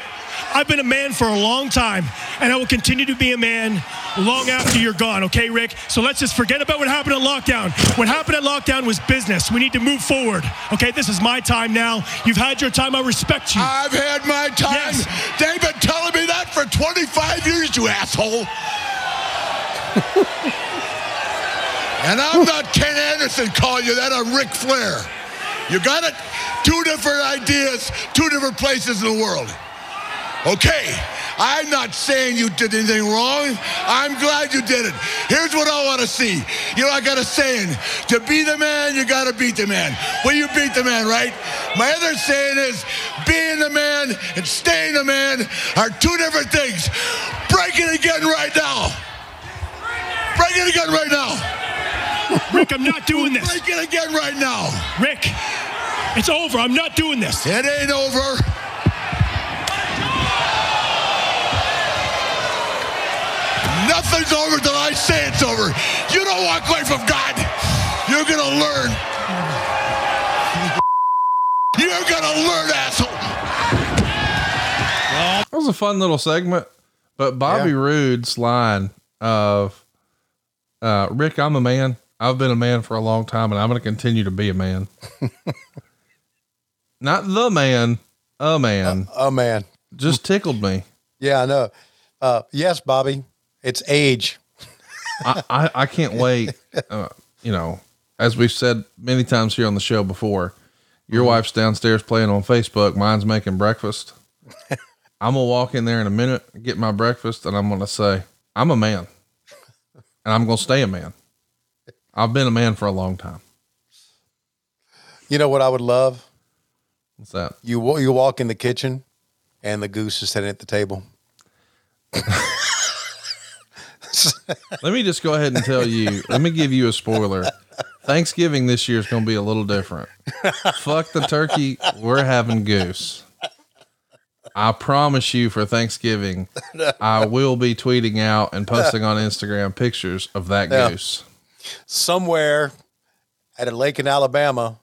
I've been a man for a long time, and I will continue to be a man long after you're gone, okay, Ric? So let's just forget about what happened at lockdown. What happened at lockdown was business. We need to move forward, okay? This is my time now. You've had your time. I respect you. I've had my time. Yes. They've been telling me that for 25 years, you asshole. and I'm not Ken Anderson calling you that. I'm Ric Flair. You got it? Two different ideas, two different places in the world. Okay, I'm not saying you did anything wrong. I'm glad you did it. Here's what I want to see. You know, I got a saying to be the man, you got to beat the man. Well, you beat the man, right? My other saying is being the man and staying the man are two different things. Break it again right now. Break it again right now. Ric, I'm not doing this. Break it again right now. Ric, it's over. I'm not doing this. It ain't over. Nothing's over till I say it's over. You don't walk away from God. You're gonna learn. You're gonna learn, asshole. That was a fun little segment, but Bobby Roode's line of, uh, Ric, I'm a man. I've been a man for a long time and I'm going to continue to be a man. Not the man, a man. A man. Just tickled me. Yeah, I know. Uh, yes, Bobby. It's age. I, I, I can't wait. Uh, you know, as we've said many times here on the show before, your wife's downstairs playing on Facebook. Mine's making breakfast. I'm gonna walk in there in a minute, get my breakfast, and I'm gonna say, I'm a man, and I'm gonna stay a man. I've been a man for a long time. You know what I would love? What's that? You you walk in the kitchen, and the goose is sitting at the table. Let me just go ahead and tell you. Let me give you a spoiler. Thanksgiving this year is going to be a little different. Fuck the turkey. We're having goose. I promise you for Thanksgiving, I will be tweeting out and posting on Instagram pictures of that Yeah. goose. Somewhere at a lake in Alabama,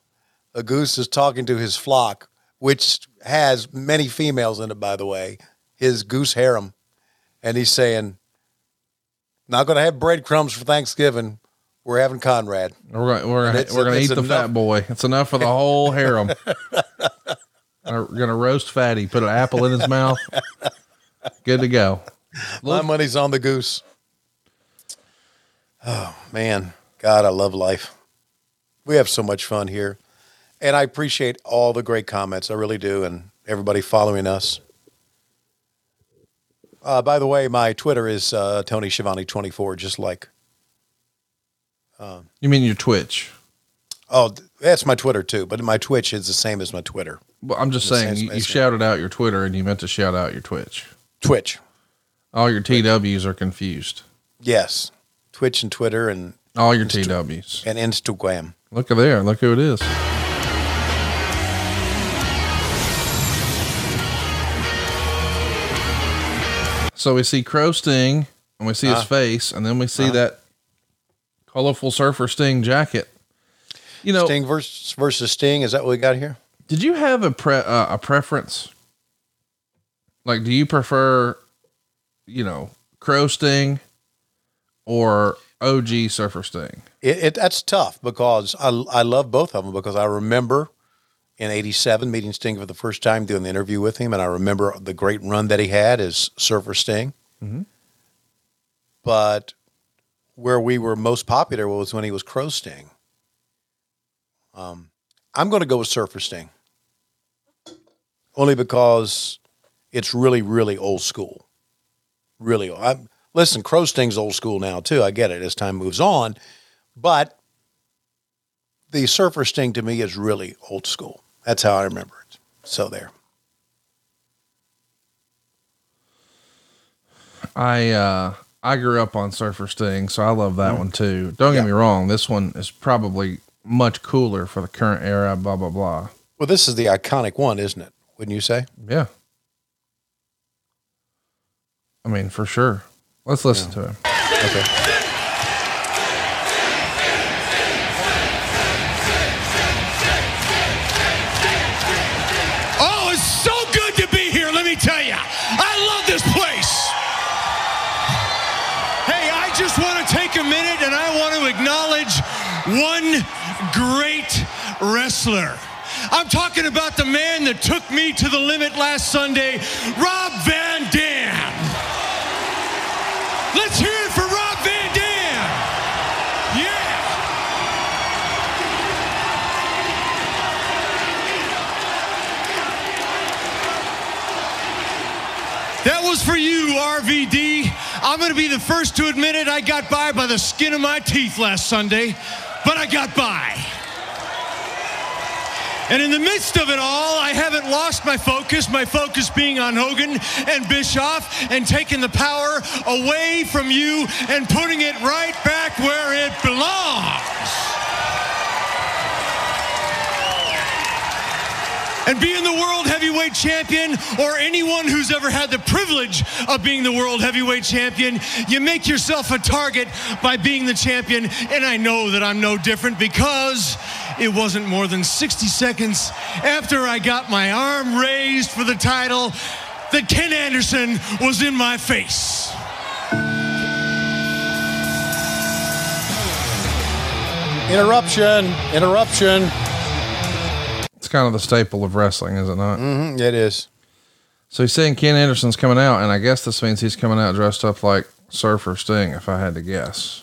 a goose is talking to his flock, which has many females in it, by the way, his goose harem. And he's saying, Not going to have breadcrumbs for Thanksgiving. We're having Conrad. We're gonna, we're it's- we're gonna eat the enough- fat boy. It's enough for the whole harem. We're gonna roast fatty, put an apple in his mouth. Good to go. My money's on the goose. Oh, man. God, I love life. We have so much fun here. And I appreciate all the great comments. I really do. And everybody following us. Uh, by the way, my Twitter is uh, Tony Schiavone24, just like. Uh, You mean your Twitch? oh, that's my Twitter too, but my Twitch is the same as my Twitter. Well, I'm just saying you, you shouted out your Twitter and you meant to shout out your Twitch. Twitch. All your TWs are confused. Yes. Twitch and Twitter and All your TWs. and Instagram. Look at there. Look who it is. So we see Crow Sting and we see his Uh. face, and then we see Uh. that colorful Surfer Sting jacket. You know, Sting versus, versus Sting. Is that what we got here? did you have a pre uh, a preference? Like, do you prefer, you know, Crow Sting or OG Surfer Sting? It, it that's tough because I I love both of them because I remember in '87 meeting Sting for the first time, doing the interview with him, and I remember the great run that he had as Surfer Sting. Mhm. But where we were most popular was when he was Crow Sting. Um, I'm going to go with Surfer Sting, only because it's really really old school. Really, old. I'm, listen, Crow Sting's old school now too. I get it as time moves on, but the Surfer Sting to me is really old school. That's how I remember it. So there. I uh I grew up on Surfer Sting, so I love that one too. Don't get me wrong, this one is probably much cooler for the current era, blah blah blah. Well, this is the iconic one, isn't it? Wouldn't you say? Yeah. I mean, for sure. Let's listen to him. Okay. One great wrestler. I'm talking about the man that took me to the limit last Sunday, Rob Van Dam. Let's hear it for Rob Van Dam. Yeah. That was for you, RVD. I'm going to be the first to admit it. I got by by the skin of my teeth last Sunday, but I got by. And in the midst of it all, I haven't lost my focus, my focus being on Hogan and Bischoff and taking the power away from you and putting it right back where it belongs. And being the world heavyweight champion, or anyone who's ever had the privilege of being the world heavyweight champion, you make yourself a target by being the champion. And I know that I'm no different because it wasn't more than 60 seconds after I got my arm raised for the title that Ken Anderson was in my face. Interruption. Interruption. It's kind of the staple of wrestling, is it not? Mm-hmm, it is. So he's saying Ken Anderson's coming out, and I guess this means he's coming out dressed up like Surfer Sting, if I had to guess.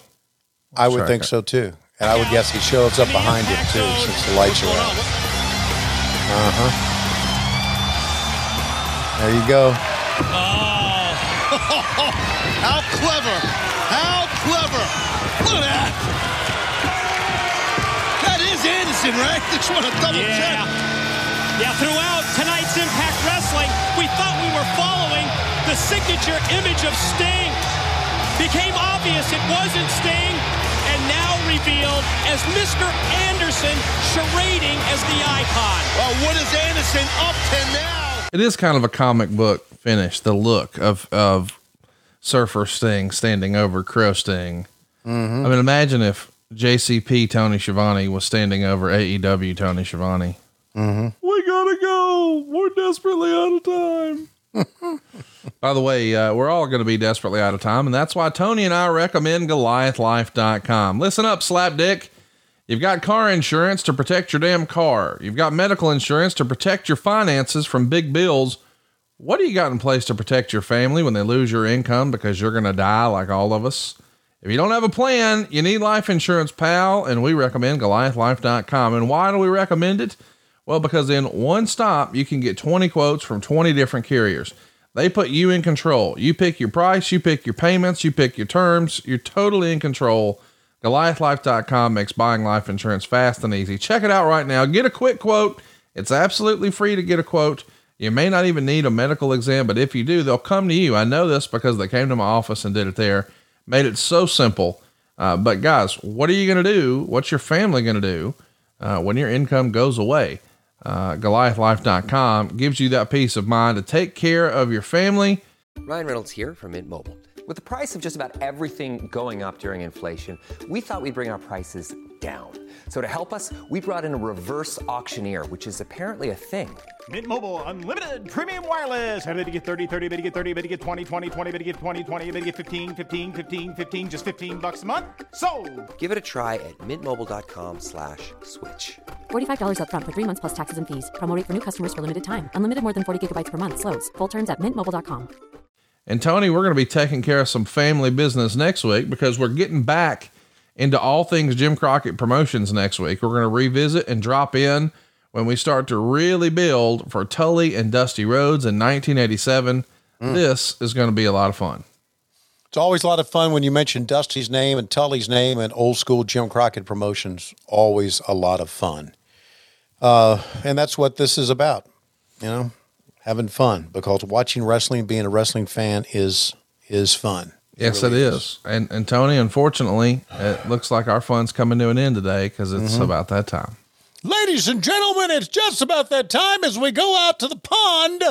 I would think it. so too. And I would guess he shows up behind him too, since the lights are on. Uh huh. There you go. Oh, How clever! How clever! Look at that! That is Anderson, right? Just want to double check. Yeah, throughout tonight's Impact Wrestling, we thought we were following the signature image of Sting. Became obvious it wasn't Sting, and now revealed as Mr. Anderson charading as the icon. Well, what is Anderson up to now? It is kind of a comic book finish, the look of, of Surfer Sting standing over Crow Sting. Mm-hmm. I mean, imagine if JCP Tony Schiavone was standing over AEW Tony Schiavone. Mm-hmm. We gotta go. We're desperately out of time. By the way, uh, we're all going to be desperately out of time, and that's why Tony and I recommend GoliathLife.com. Listen up, Slapdick. You've got car insurance to protect your damn car. You've got medical insurance to protect your finances from big bills. What do you got in place to protect your family when they lose your income because you're going to die like all of us? If you don't have a plan, you need life insurance, pal, and we recommend GoliathLife.com. And why do we recommend it? Well, because in one stop, you can get 20 quotes from 20 different carriers. They put you in control. You pick your price, you pick your payments, you pick your terms. You're totally in control. GoliathLife.com makes buying life insurance fast and easy. Check it out right now. Get a quick quote. It's absolutely free to get a quote. You may not even need a medical exam, but if you do, they'll come to you. I know this because they came to my office and did it there. Made it so simple. Uh, but guys, what are you going to do? What's your family going to do uh, when your income goes away? Uh, GoliathLife.com gives you that peace of mind to take care of your family. Ryan Reynolds here from Mint Mobile. With the price of just about everything going up during inflation, we thought we'd bring our prices down. So to help us, we brought in a reverse auctioneer, which is apparently a thing. Mint Mobile unlimited premium wireless. Ready to get 30, 30, bit to get 30, bit to get 20, 20, 20, bit to get 20, 20, bit to get 15, 15, 15, 15 just 15 bucks a month. So, Give it a try at mintmobile.com slash switch. $45 upfront for three months plus taxes and fees. Promo rate for new customers for limited time. Unlimited more than 40 gigabytes per month. Slows. Full terms at mintmobile.com. And Tony, we're going to be taking care of some family business next week because we're getting back into all things Jim Crockett promotions next week. We're going to revisit and drop in when we start to really build for Tully and Dusty Rhodes in 1987. This is going to be a lot of fun. It's always a lot of fun when you mention Dusty's name and Tully's name and old school Jim Crockett promotions. Always a lot of fun. Uh, and that's what this is about, you know, having fun because watching wrestling, being a wrestling fan is is fun. Yes, it is. And and Tony, unfortunately, it looks like our fun's coming to an end today because it's Mhm. about that time. Ladies and gentlemen, it's just about that time as we go out to the pond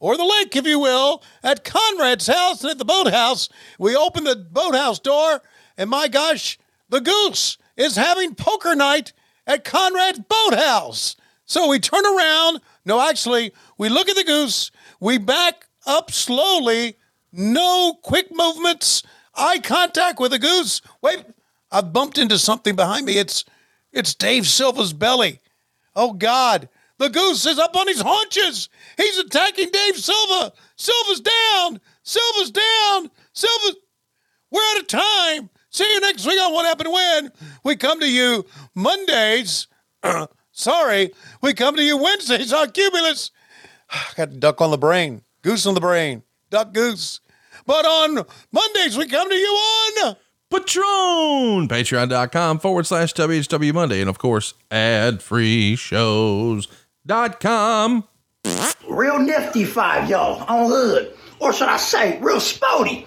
or the lake, if you will, at Conrad's house and at the boathouse. We open the boathouse door, and my gosh, the goose is having poker night at Conrad's boathouse. So we turn around. No, actually, we look at the goose. We back up slowly. No quick movements. eye contact with a goose. Wait, I've bumped into something behind me. It's it's Dave Silva's belly. Oh God. The goose is up on his haunches. He's attacking Dave Silva. Silva's down. Silva's down. Silva's we're out of time. See you next week on What Happened When. We come to you Mondays. sorry. We come to you Wednesdays on Cumulus. Got duck on the brain. Goose on the brain. Duck goose. But on Mondays, we come to you on Patreon, patreon.com forward slash WHW Monday. And of course, ad free shows.com. Real nifty five, y'all, on hood. Or should I say, real sporty.